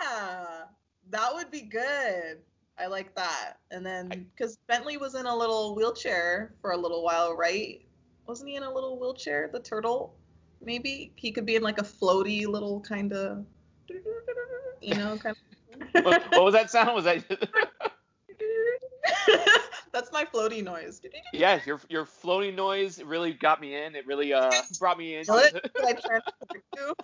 Yeah, that would be good. I like that. And then because Bentley was in a little wheelchair for a little while, right? Wasn't he in a little wheelchair? The turtle, maybe he could be in like a floaty little kind of, you know, kind of. What, what was that sound? Was that? That's my floaty noise. yeah, your your floating noise really got me in. It really uh brought me in. What did I transport to?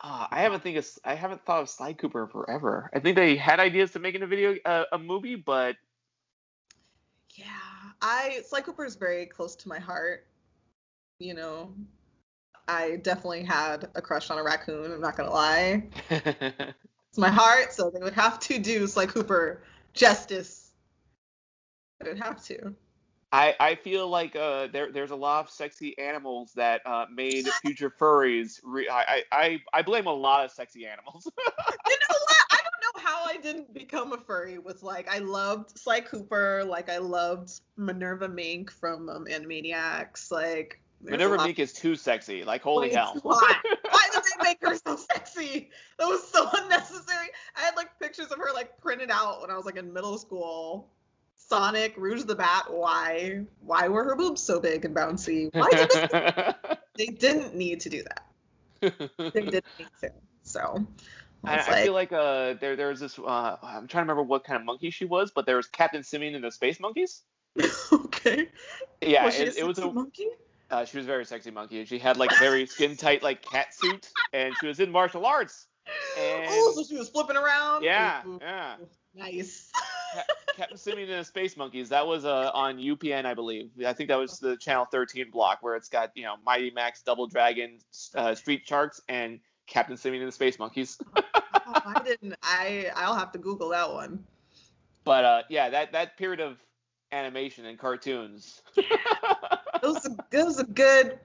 I haven't think of I haven't thought of Sly Cooper forever. I think they had ideas to making a video uh, a movie, but Yeah, I Sly Cooper is very close to my heart. You know, I definitely had a crush on a raccoon. I'm not gonna lie. It's my heart, so they would have to do Sly Cooper justice. They'd have to. I I feel like uh there there's a lot of sexy animals that uh made future furries. Re- I, I I I blame a lot of sexy animals. You know what? I don't know how I didn't become a furry. With like, I loved Sly Cooper. Like, I loved Minerva Mink from um, Animaniacs. Like, Minerva Mink is too sexy. Like holy Like, hell. Why? Did they make her so sexy? That was so unnecessary. I had like pictures of her like printed out when I was like in middle school. Sonic, Rouge the Bat. Why? Why were her boobs so big and bouncy? Why did they? they didn't need to do that. They didn't need to. So I, it's I feel like uh, there there's this. Uh, I'm trying to remember what kind of monkey she was, but there was Captain Simian and the Space Monkeys. okay. Yeah, was it, it was a. monkey. Uh, she was a very sexy monkey, and she had like a very skin tight like cat suit, and she was in martial arts. And oh, so she was flipping around. yeah, Ooh, ooh, yeah. Nice. Captain Simian and the Space Monkeys. That was uh, on UPN, I believe. I think that was the Channel 13 block where it's got you know Mighty Max, Double Dragon, uh, Street Sharks, and Captain Simian and the Space Monkeys. oh, I didn't. I I'll have to Google that one. But uh, yeah, that that period of animation and cartoons. It was a, it was a good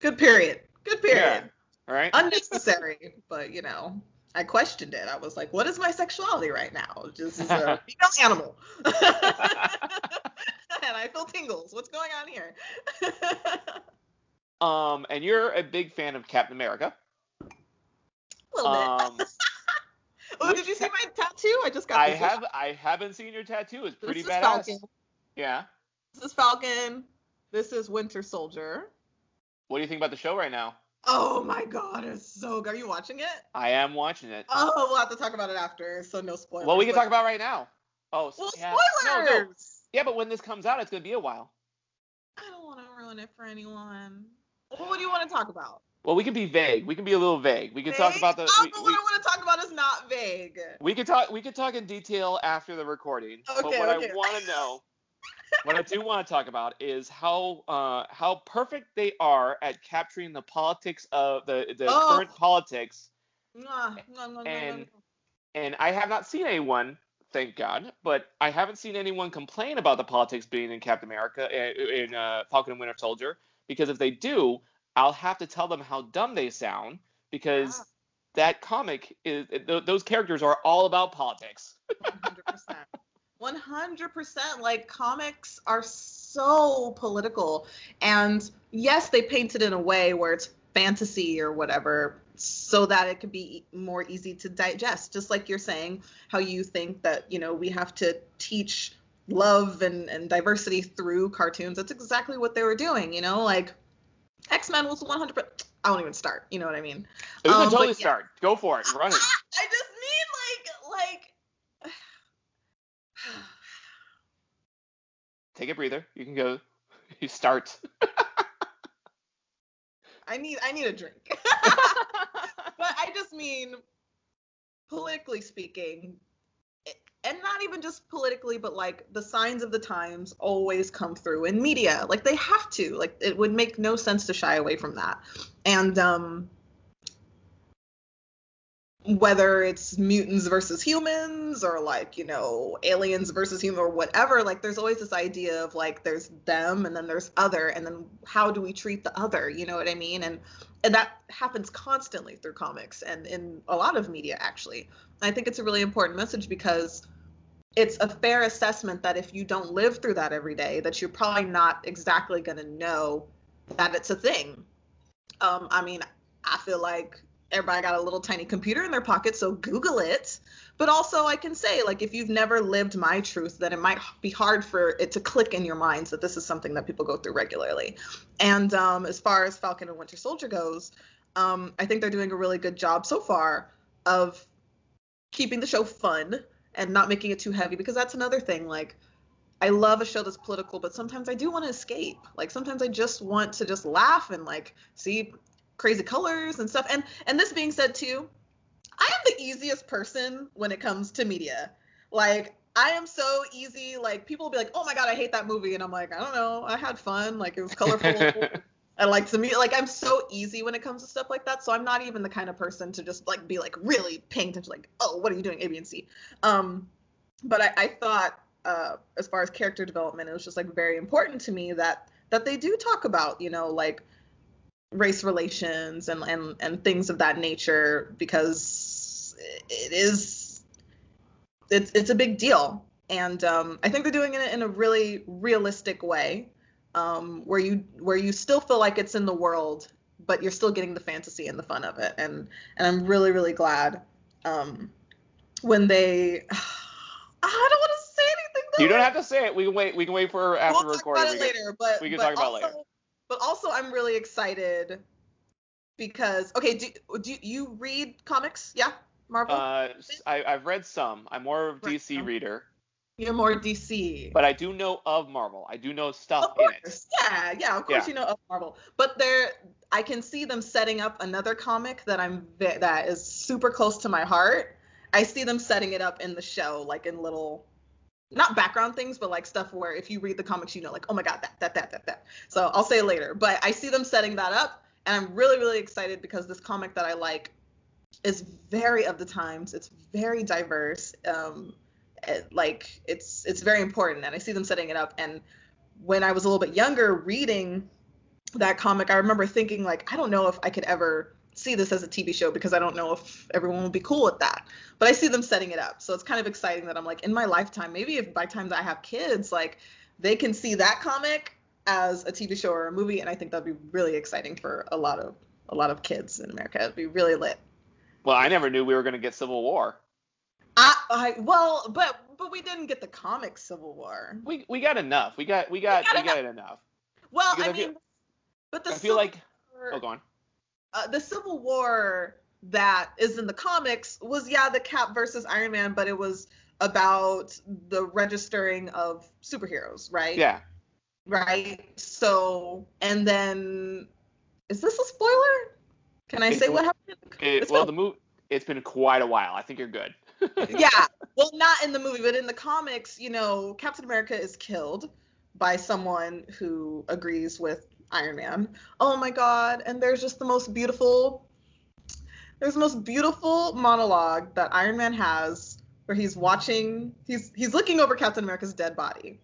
good period. Good period. All right. Unnecessary, but you know, I questioned it. I was like, what is my sexuality right now? This is a female animal. and I feel tingles. What's going on here? um, and you're a big fan of Captain America. a little Um, bit. oh, did you see my tattoo? I just got I this. have I haven't seen your tattoo. It's This pretty is badass. Falcon. Yeah. This is Falcon. This is Winter Soldier. What do you think about the show right now? Oh my god, it's so good. Are you watching it? I am watching it. Oh, we'll have to talk about it after, so no spoilers. well, we can but- talk about it right now. Oh, Well, yeah. spoilers. No, no. Yeah, but when this comes out, it's gonna be a while. I don't want to ruin it for anyone. Well, what do you want to talk about? Well, we can be vague. We can be a little vague. We can talk about the. Oh, we, but we, what I want to talk about is not vague. we can talk. We can talk in detail after the recording. Okay, but what okay. I want to know, what I do want to talk about is how uh, how perfect they are at capturing the politics of the the Oh. current politics. And- And I have not seen anyone, thank God, but I haven't seen anyone complain about the politics being in Captain America in, in uh, Falcon and Winter Soldier. Because if they do, I'll have to tell them how dumb they sound because Ah. that comic is th- those characters are all about politics. 100%. 100% like comics are so political and yes they paint it in a way where it's fantasy or whatever so that it could be more easy to digest just like you're saying how you think that you know we have to teach love and, and diversity through cartoons that's exactly what they were doing you know like x-men was 100%. i won't even start you know what i mean We can Um, totally yeah. start. Go for it. Run it. I just mean like like Take a breather. You can go. You start. I need I need a drink. but I just mean politically speaking and not even just politically but like the signs of the times always come through in media like they have to like it would make no sense to shy away from that and um whether it's mutants versus humans or like you know aliens versus human or whatever like there's always this idea of like there's them and then there's other and then how do we treat the other you know what i mean? And and that happens constantly through comics and in a lot of media actually. And i think it's a really important message because it's a fair assessment that if you don't live through that every day that you're probably not exactly going to know that it's a thing. Um i mean i feel like everybody got a little tiny computer in their pocket so google it but also i can say like if you've never lived my truth then it might be hard for it to click in your minds that this is something that people go through regularly and um, as far as falcon and winter soldier goes um, i think they're doing a really good job so far of keeping the show fun and not making it too heavy because that's another thing like I love a show that's political, but sometimes I do want to escape. Like sometimes I just want to just laugh and like see crazy colors and stuff. And and this being said too, I am the easiest person when it comes to media. Like I am so easy. Like people will be like, "Oh my god, I hate that movie," and I'm like, "I don't know. I had fun. Like it was colorful." I like to meet like I'm so easy when it comes to stuff like that. So I'm not even the kind of person to just like be like really paying attention, like, oh, what are you doing, A, B, and C. Um, but I, I thought uh, as far as character development, it was just like very important to me that that they do talk about, you know, like race relations and and and things of that nature because it is it's it's a big deal. And um, I think they're doing it in a really realistic way um, where you where you still feel like it's in the world, but you're still getting the fantasy and the fun of it. And and I'm really really glad um, when they. I don't want to say anything. Though. You don't have to say it. We can wait. We can wait for after we'll recording. We it can- later, but we can but talk about also, later. But also, I'm really excited because okay, do do you read comics? Yeah, Marvel. Uh, I, I've read some. I'm more of a DC some. reader, You're more DC. but I do know of Marvel. I do know stuff of in it. course, yeah, yeah, of course Yeah. you know of Marvel, but there, I can see them setting up another comic that I'm that is super close to my heart. I see them setting it up in the show, like in little, not background things, but like stuff where if you read the comics, you know, like oh my god, that that that that that. So I'll say later, but I see them setting that up, and I'm really really excited because this comic that I like is very of the times. It's very diverse. Um, it- like it's it's very important, and I see them setting it up. And when I was a little bit younger, reading that comic, I remember thinking like, I don't know if I could ever see this as a TV show because I don't know if everyone will be cool with that. But I see them setting it up, so it's kind of exciting that I'm like in my lifetime, maybe if by times I have kids, like they can see that comic as a TV show or a movie, and I think that'd be really exciting for a lot of a lot of kids in America. It'd be really lit. Well, I never knew we were gonna get Civil War. I, I well, but but we didn't get the comic Civil War. We we got enough. We got we got got we got it enough. Well, Because I I feel- mean, but the I feel Civil like War, oh, go on. Uh, the Civil War that is in the comics was yeah the Cap versus Iron Man, but it was about the registering of superheroes, right? Yeah. Right. So and then is this a spoiler? Can I It- say what happened? It, well, the movie it's been quite a while. I think you're good. yeah. Well, not in the movie, but in the comics, you know, Captain America is killed by someone who agrees with Iron Man. Oh my god, and there's just the most beautiful there's the most beautiful monologue that Iron Man has where he's watching he's he's looking over Captain America's dead body.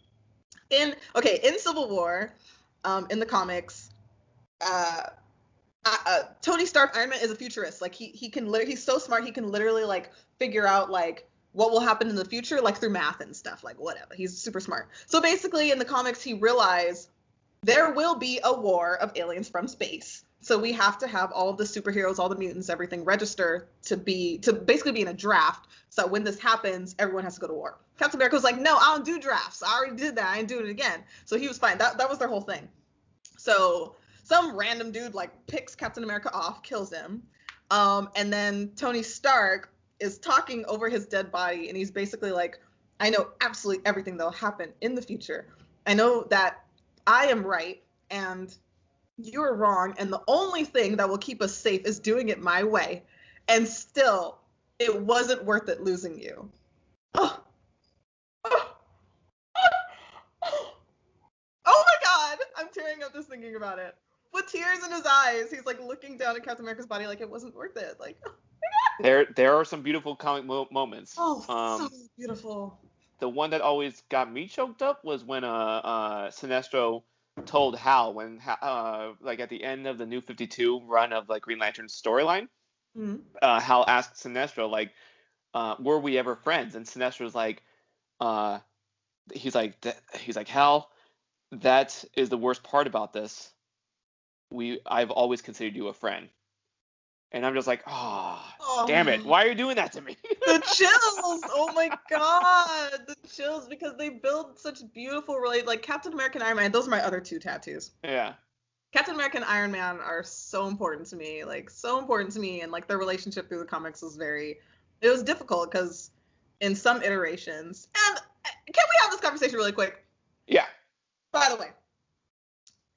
In okay, in Civil War, um in the comics, uh uh, Tony Stark, Iron Man is a futurist. Like he he can he's so smart he can literally like figure out like what will happen in the future, like through math and stuff, like whatever. He's super smart. So basically, in the comics, he realized there will be a war of aliens from space. So we have to have all the superheroes, all the mutants, everything register to be to basically be in a draft. So when this happens, everyone has to go to war. Captain America was like, "No, I don't do drafts. I already did that. I ain't doing it again." So he was fine. That that was their whole thing. So some random dude like picks Captain America off, kills him, um, and then Tony Stark is talking over his dead body, and he's basically like, "I know absolutely everything that'll happen in the future. I know that I am right, and." you're wrong and the only thing that will keep us safe is doing it my way. And still it wasn't worth it losing you. Oh, oh. oh my god. I'm tearing up just thinking about it. With tears in his eyes he's like looking down at captain america's body like it wasn't worth it. Like oh there there are some beautiful comic mo- moments. Oh um, so beautiful the one that always got me choked up was when uh uh sinestro told Hal when uh, like at the end of the New Fifty Two run of like Green Lantern's storyline, mm-hmm. uh, Hal asked Sinestro like, uh, "Were we ever friends?" And Sinestro's like, uh, he's like he's like Hal, that is the worst part about this. We I've always considered you a friend. And I'm just like, oh, oh, damn it! Why are you doing that to me? the chills! Oh my god, the chills! Because they build such beautiful relate. Like Captain America and Iron Man. Those are my other two tattoos. Yeah. Captain America and Iron Man are so important to me. Like so important to me, and like their relationship through the comics was very. It was difficult because in some iterations. And uh, can we have this conversation really quick? Yeah. By the way,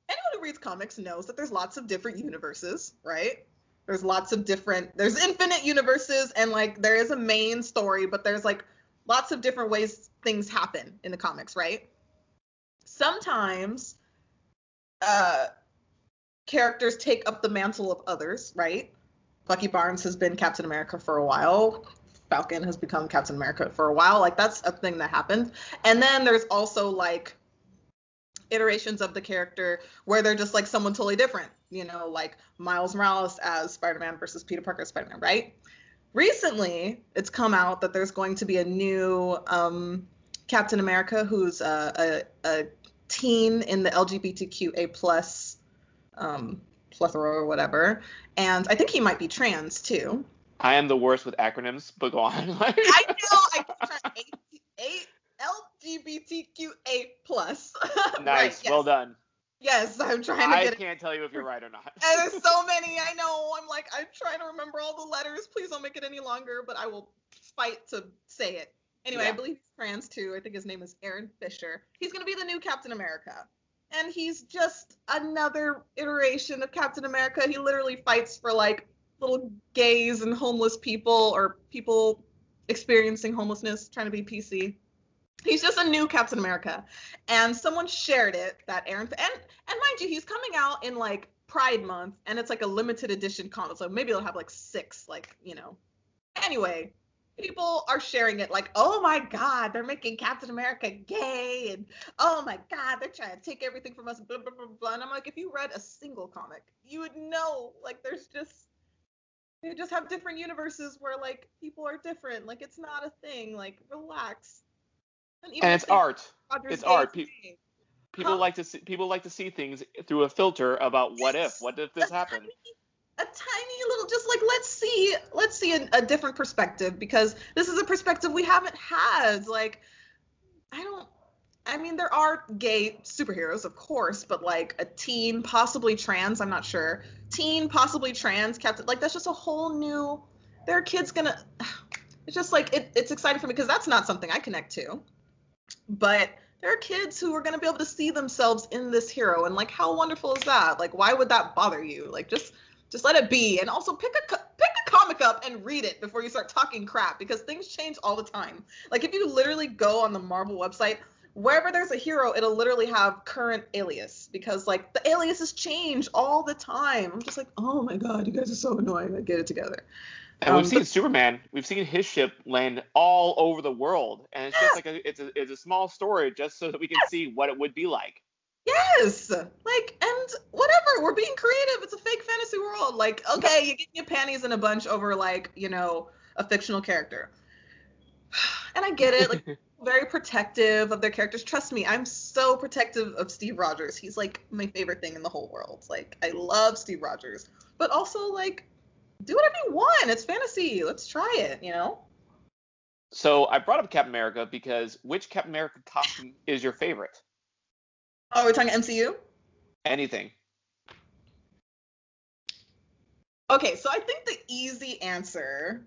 anyone who reads comics knows that there's lots of different universes, right? There's lots of different there's infinite universes and like there is a main story but there's like lots of different ways things happen in the comics right? Sometimes uh characters take up the mantle of others right? Bucky barnes has been captain america for a while. Falcon has become captain america for a while. Like that's a thing that happens. And then there's also like iterations of the character where they're just like someone totally different you know, like Miles Morales as Spider Man versus Peter Parker as Spider Man, right? Recently, it's come out that there's going to be a new um, Captain America who's a, a, a, teen in the LGBTQA plus um, plethora or whatever, and I think he might be trans too. I am the worst with acronyms, but go on. I know. I LGBTQA plus. Nice. right, yes. Well done. Yes, I'm trying to I get. I can't tell you if you're right or not. and there's so many. I know. I'm like, I'm trying to remember all the letters. Please don't make it any longer, but I will fight to say it. Anyway, yeah. I believe he's trans too. I think his name is Aaron Fisher. He's gonna be the new Captain America, and he's just another iteration of Captain America. He literally fights for like little gays and homeless people or people experiencing homelessness, trying to be PC he's just a new Captain America. And someone shared it that Aaron and and mind you, he's coming out in like Pride Month, and it's like a limited edition comic, so maybe it'll have like six, like you know. Anyway, people are sharing it like, oh my god, they're making Captain America gay, and oh my god, they're trying to take everything from us, blah blah blah blah. And I'm like, if you read a single comic, you would know, like, there's just they just have different universes where like people are different. Like it's not a thing. Like relax and, it's art. it's art. Pe- people huh? like to see people like to see things through a filter about what if, what if this happened. a tiny little just like let's see let's see a, a, different perspective because this is a perspective we haven't had like i don't i mean there are gay superheroes of course but like a teen possibly trans i'm not sure teen possibly trans captain like that's just a whole new there are kids gonna it's just like it, it's exciting for me because that's not something i connect to but there are kids who are going to be able to see themselves in this hero and like how wonderful is that? Like why would that bother you? Like just just let it be and also pick a pick a comic up and read it before you start talking crap because things change all the time. Like if you literally go on the marvel website wherever there's a hero it'll literally have current alias because like the aliases change all the time. I'm just like oh my god you guys are so annoying. Like, get it together and we've um, seen but, Superman. We've seen his ship land all over the world, and it's just like a, it's a it's a small story just so that we can see what it would be like. Yes, like and whatever. We're being creative. It's a fake fantasy world. Like, okay, you get your panties in a bunch over like you know a fictional character. and I get it, like very protective of their characters. Trust me, I'm so protective of Steve Rogers. He's like my favorite thing in the whole world. Like I love Steve Rogers, but also like do whatever you want. It's fantasy. Let's try it. You know. So I brought up Captain America because which Captain America costume is your favorite? Oh, we're talking MCU. Anything. Okay, so I think the easy answer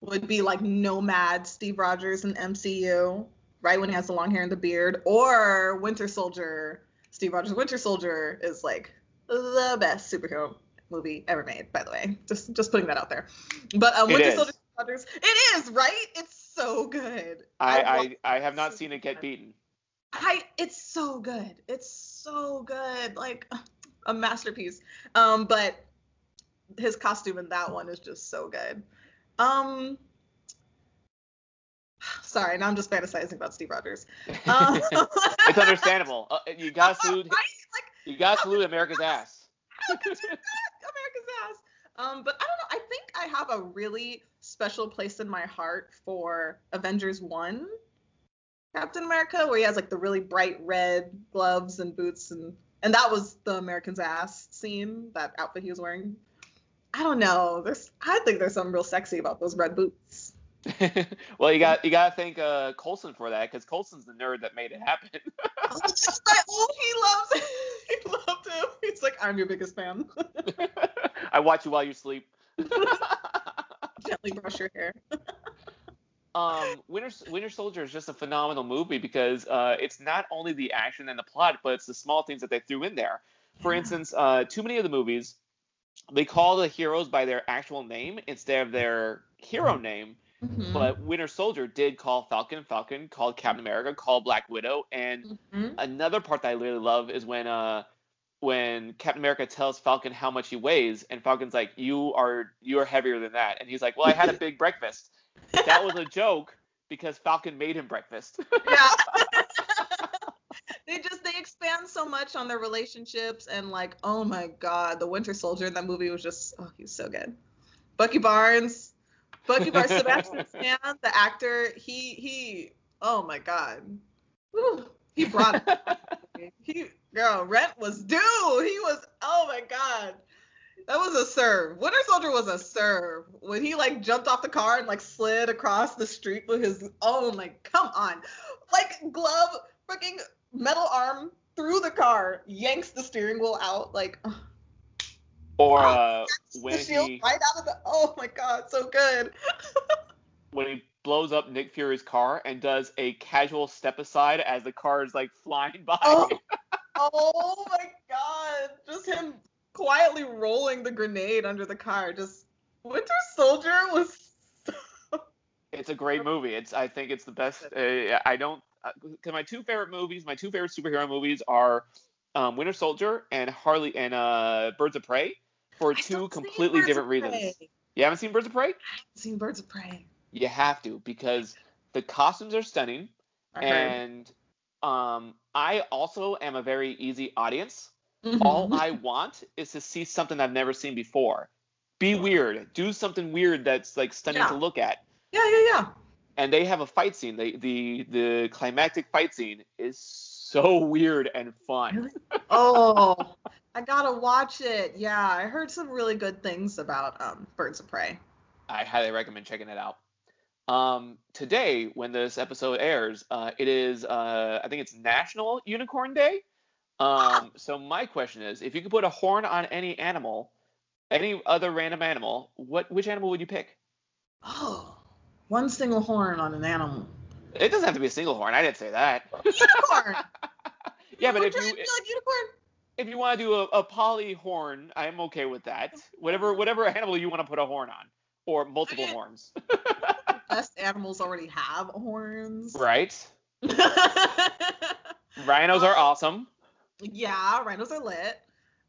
would be like Nomad Steve Rogers in MCU, right when he has the long hair and the beard, or Winter Soldier. Steve Rogers Winter Soldier is like the best superhero movie ever made, by the way. Just just putting that out there. But um, Winter. Soldier Rogers, it is right. It's so good. I love- I, I have not seen it get beaten. I it's so good. It's so good. Like a masterpiece. Um but his costume in that one is just so good. Um Sorry, now I'm just fantasizing about Steve Rogers. Um, It's understandable. Uh, you gotta salute. Right? Like You gotta salute America's ass. how could you not? America's ass. Um, but I don't know. I think I have a really special place in my heart for Avengers One, Captain America, where he has like the really bright red gloves and boots, and and that was the American's ass scene. That outfit he was wearing. I don't know. There's, I think there's something real sexy about those red boots. well, you got you gotta thank uh, Coulson for that because Coulson's the nerd that made it happen. oh. Oh, he loves. Him. He loved him. He's like, I'm your biggest fan. I watch you while you sleep. Gently brush your hair. um, Winter Winter Soldier is just a phenomenal movie because uh, it's not only the action and the plot, but it's the small things that they threw in there. For Yeah. instance, uh, too many of the movies they call the heroes by their actual name instead of their hero name. Mhm. But Winter Soldier did call Falcon Falcon, called Captain America, called Black Widow, and Mhm. another part that I really love is when uh when Captain America tells Falcon how much he weighs, and Falcon's like, "You are you are heavier than that," and he's like, "Well, I had a big breakfast." That was a joke because Falcon made him breakfast. yeah. they just they expand so much on their relationships and like oh my god the winter soldier in that movie was just oh he was so good bucky barnes bucky barnes sebastian stan the actor he he oh my god. Whew, he brought it. He girl rent was due. He was oh my god. That was a serve. Winter soldier was a serve. When he like jumped off the car and like slid across the street with his oh my come on. Like glove freaking metal arm through the car yanks the steering wheel out like or uh, the when he right out of the oh my god so good when he blows up Nick Fury's car and does a casual step aside as the car is like flying by. Oh. oh my god just him quietly rolling the grenade under the car just winter soldier was So... It's a great movie. It's I think it's the best. Uh, I don't because my two favorite movies, my two favorite superhero movies are um, Winter Soldier and Harley and uh, Birds of Prey for I two completely different reasons. You haven't seen Birds of Prey? Haven't seen birds of prey You have to because the costumes are stunning I heard. and um, I also am a very easy audience. Mhm. All I want is to see something I've never seen before. Be weird. Do something weird that's like stunning Yeah. to look at. yeah yeah yeah and they have a fight scene. They, the the climactic fight scene is so weird and fun. Oh i gotta watch it yeah i heard some really good things about um birds of prey I highly recommend checking it out. Um, today, when this episode airs, uh, it is uh, I think it's National Unicorn Day. Um, so my question is, if you could put a horn on any animal, any other random animal, what which animal would you pick? oh one single horn on an animal It doesn't have to be a single horn. I didn't say that. unicorn Yeah, but if you feel like unicorn if you want to do a, a poly horn, I'm okay with that. Whatever whatever animal you want to put a horn on, or multiple horns, best animals already have horns. Right? Rhinos are awesome. yeah rhinos are lit.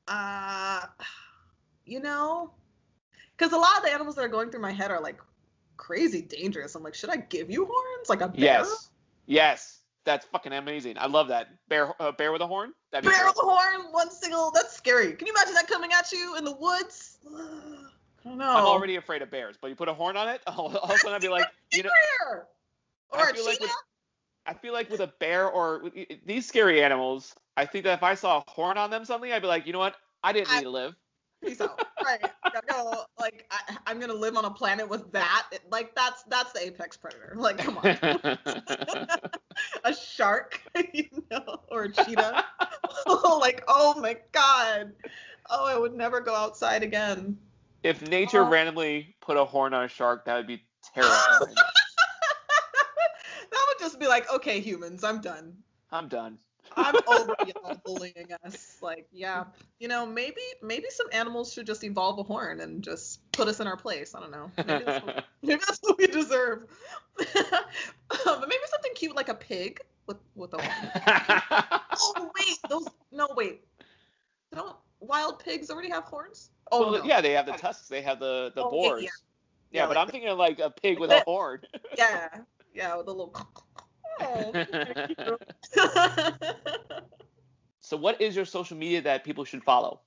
Uh you know because a lot of the animals that are going through my head are like crazy dangerous. I'm like should i give you horns? Like a bear? Yes, yes, that's fucking amazing. I love that bear uh, bear with a horn. That'd be bear with a horn one single that's scary can you imagine that coming at you in the woods i don't know I'm already afraid of bears, but you put a horn on it, all, all of a sudden I'd be like, you know, bear Or I a feel like cheetah. with, I feel like with a bear or with these scary animals, I think that if I saw a horn on them suddenly, I'd be like, you know what? I didn't I- need to live. Peace out. Right. I'm gonna, like I, I'm gonna live on a planet with that. Like that's that's the apex predator. Like come on. a shark, you know, or a cheetah. like, oh my god. Oh, I would never go outside again. if nature Oh. randomly put a horn on a shark, that would be terrifying. that would just be like, okay, humans, I'm done. I'm done. I'm over y'all bullying us. Like, yeah, you know, maybe maybe some animals should just evolve a horn and just put us in our place. I don't know. Maybe that's what, maybe that's what we deserve. but maybe something cute like a pig with with a horn. Oh wait, those no wait. Don't wild pigs already have horns? Oh well, no. yeah, they have the tusks. They have the the Oh, boars. yeah. Yeah, Yeah, but like I'm thinking of like a pig with a horn. yeah, yeah, with a little. So, what is your social media that people should follow?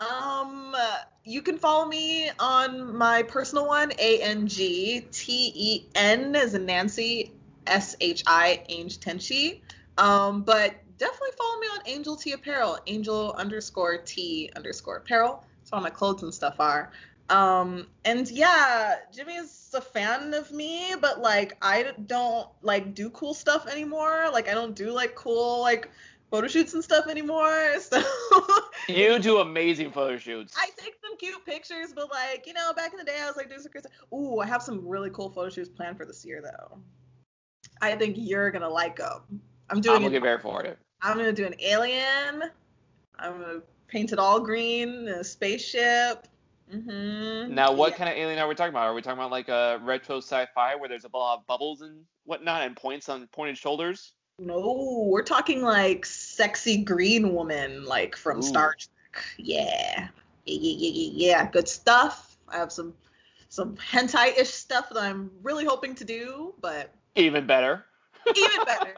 Um, you can follow me on my personal one, A N G T E N as in Nancy, S H I Ange Tenshi. Um, but definitely follow me on Angel T Apparel, Angel underscore T underscore Apparel. That's where all my clothes and stuff are. Um, and yeah, Jimmy is a fan of me, but like I don't like do cool stuff anymore. Like I don't do like cool like photo shoots and stuff anymore. So You do amazing photo shoots. I take some cute pictures, but like, you know, back in the day, I was like doing some crazy. Ooh, I have some really cool photo shoots planned for this year, though. I think you're gonna like them. I'm doing. I'm looking very forward to it. I'm gonna do an alien. I'm gonna paint it all green, a spaceship. Mm-hmm. Now, what kind of alien are we talking about? Are we talking about like a retro sci-fi where there's a lot of bubbles and whatnot and points on pointed shoulders? No, we're talking like sexy green woman, like from Ooh. Star Trek. Yeah. Yeah, yeah, yeah, yeah, yeah. Good stuff. I have some some hentai-ish stuff that I'm really hoping to do, but Even better. even better.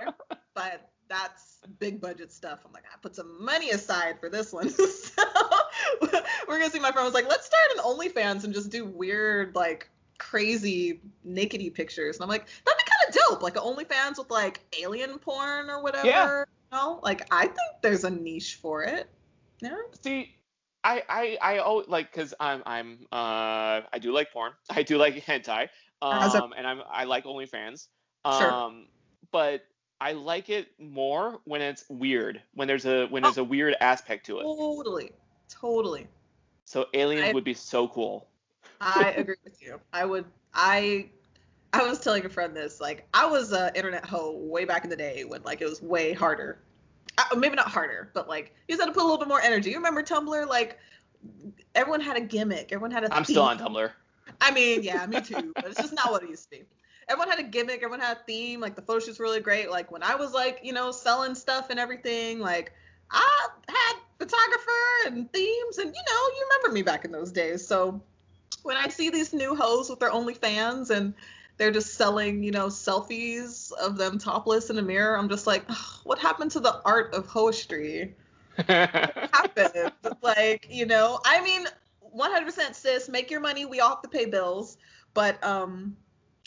but that's big budget stuff. I'm like, I put some money aside for this one. so we're gonna see my friend was like, let's start an OnlyFans and just do weird, like crazy nakedy pictures. And I'm like, that'd be kind of dope. Like an OnlyFans with like alien porn or whatever. Yeah. You know? Like I think there's a niche for it. Yeah. See, I I I oh like because I'm I'm uh I do like porn. I do like hentai. As a- Um, and I'm I like OnlyFans. Sure. Um, but I like it more when it's weird. When there's a when there's a weird aspect to it. Totally. Totally. So aliens I- would be so cool. I agree with you. I would. I. I was telling a friend this. Like, I was a internet hoe way back in the day when like it was way harder. Uh, maybe not harder, but like you just had to put a little bit more energy. You remember Tumblr? Like, everyone had a gimmick. Everyone had a. I'm still on. Tumblr. I mean, yeah, me too. But it's just not what it used to be. Everyone had a gimmick. Everyone had a theme. Like the photo shoots were really great. Like when I was like, you know, selling stuff and everything. Like I had photographer and themes, and you know, you remember me back in those days. So when I see these new hoes with their OnlyFans and they're just selling, you know, selfies of them topless in a mirror, I'm just like, "Ugh, what happened to the art of hoestry? happened. like, you know, I mean, 100% sis, make your money. We all have to pay bills. But um,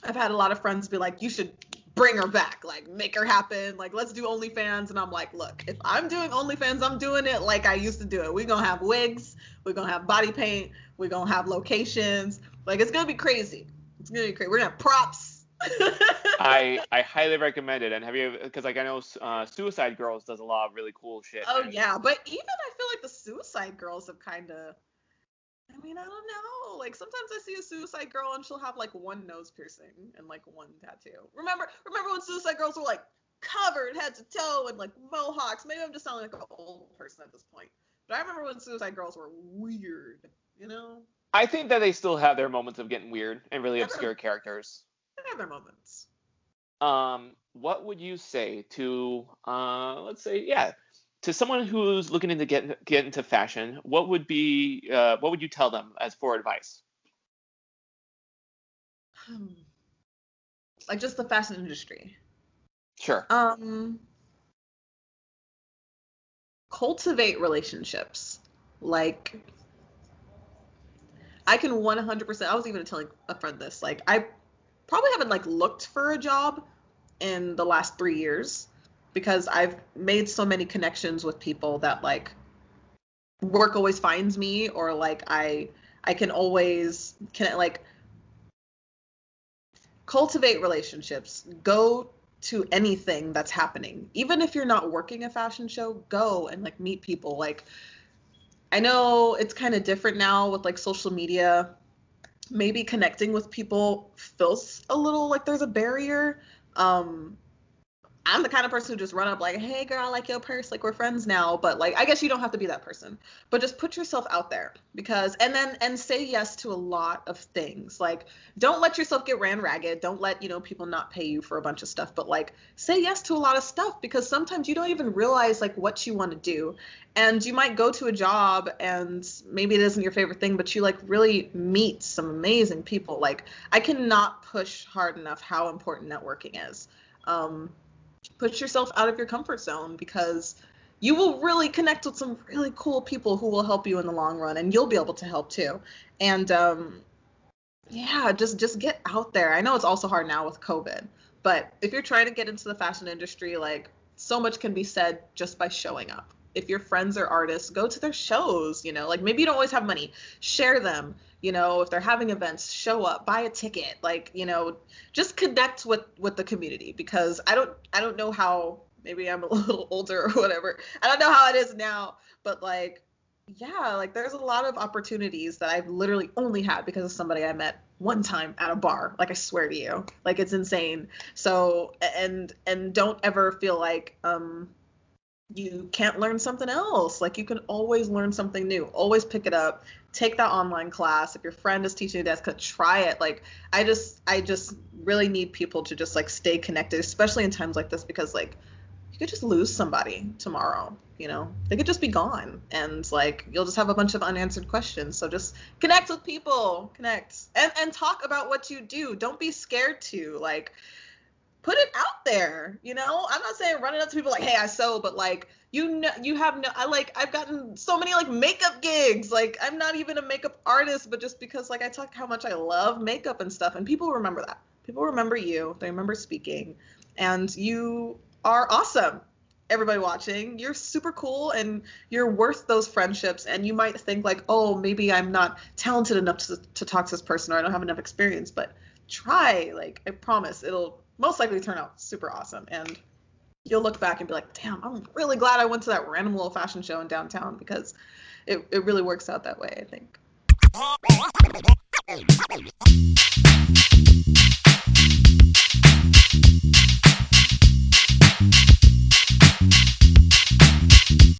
I've had a lot of friends be like, you should bring her back. Like, make her happen. Like, let's do OnlyFans. And I'm like, look, if I'm doing OnlyFans, I'm doing it like I used to do it. We're going to have wigs. We're going to have body paint. We're going to have locations. Like, it's going to be crazy. It's going to be crazy. We're going to have props. I I highly recommend it. And have you because like I know uh, Suicide Girls does a lot of really cool shit. Oh and- yeah, but even I feel like the Suicide Girls have kind of. I mean, I don't know. Like sometimes I see a Suicide Girl and she'll have like one nose piercing and like one tattoo. Remember, remember when Suicide Girls were like covered head to toe and like mohawks? Maybe I'm just sounding like an old person at this point. But I remember when Suicide Girls were weird. You know, I think that they still have their moments of getting weird and really obscure characters. they have their moments. Um, what would you say to uh, let's say yeah, to someone who's looking into get get into fashion? What would be uh, what would you tell them as for advice? Hmm. Like just the fashion industry. Sure. um cultivate relationships like i can 100% i was even telling a friend this like i probably haven't like looked for a job in the last three years because I've made so many connections with people that like work always finds me or like I I can always can like cultivate relationships. Go to anything that's happening. Even if you're not working a fashion show, go and like meet people. Like I know it's kind of different now with like social media. Maybe connecting with people feels a little like there's a barrier. Um I'm the kind of person who just run up like, "Hey, girl, I like your purse. Like we're friends now." But like, I guess you don't have to be that person. But just put yourself out there because, and then and say yes to a lot of things. Like, don't let yourself get ran ragged. Don't let you know people not pay you for a bunch of stuff. But like, say yes to a lot of stuff because sometimes you don't even realize like what you want to do, and you might go to a job and maybe it isn't your favorite thing, but you like really meet some amazing people. Like, I cannot push hard enough how important networking is. Um, put yourself out of your comfort zone because you will really connect with some really cool people who will help you in the long run and you'll be able to help too. And um, yeah just just get out there. I know it's also hard now with covid but if you're trying to get into the fashion industry like so much can be said just by showing up. If your friends are artists go to their shows you know like maybe you don't always have money. Share them you know if they're having events show up buy a ticket like you know just connect with with the community because i don't i don't know how maybe i'm a little older or whatever. I don't know how it is now but like yeah like there's a lot of opportunities that i've literally only had because of somebody i met one time at a bar like i swear to you. Like it's insane. So and and don't ever feel like um you can't learn something else. Like you can always learn something new. Always pick it up. Take that online class. If your friend is teaching you that, try it. Like I just I just really need people to just like stay connected, especially in times like this because like you could just lose somebody tomorrow, you know. They could just be gone and like you'll just have a bunch of unanswered questions. So just connect with people, connect. And and talk about what you do. Don't be scared to. Like put it out there you know? I'm not saying running up to people like hey i sew but like you know you have no i like i've gotten so many like makeup gigs. Like i'm not even a makeup artist but just because like i talk how much i love makeup and stuff and people remember that. People remember you. They remember speaking. And you are awesome. Everybody watching you're super cool and you're worth those friendships. And you might think like oh maybe i'm not talented enough to, to talk to this person or i don't have enough experience but try like i promise it'll most likely turn out super awesome. And you'll look back and be like, damn, I'm really glad I went to that random little fashion show in downtown because it, it really works out that way, I think.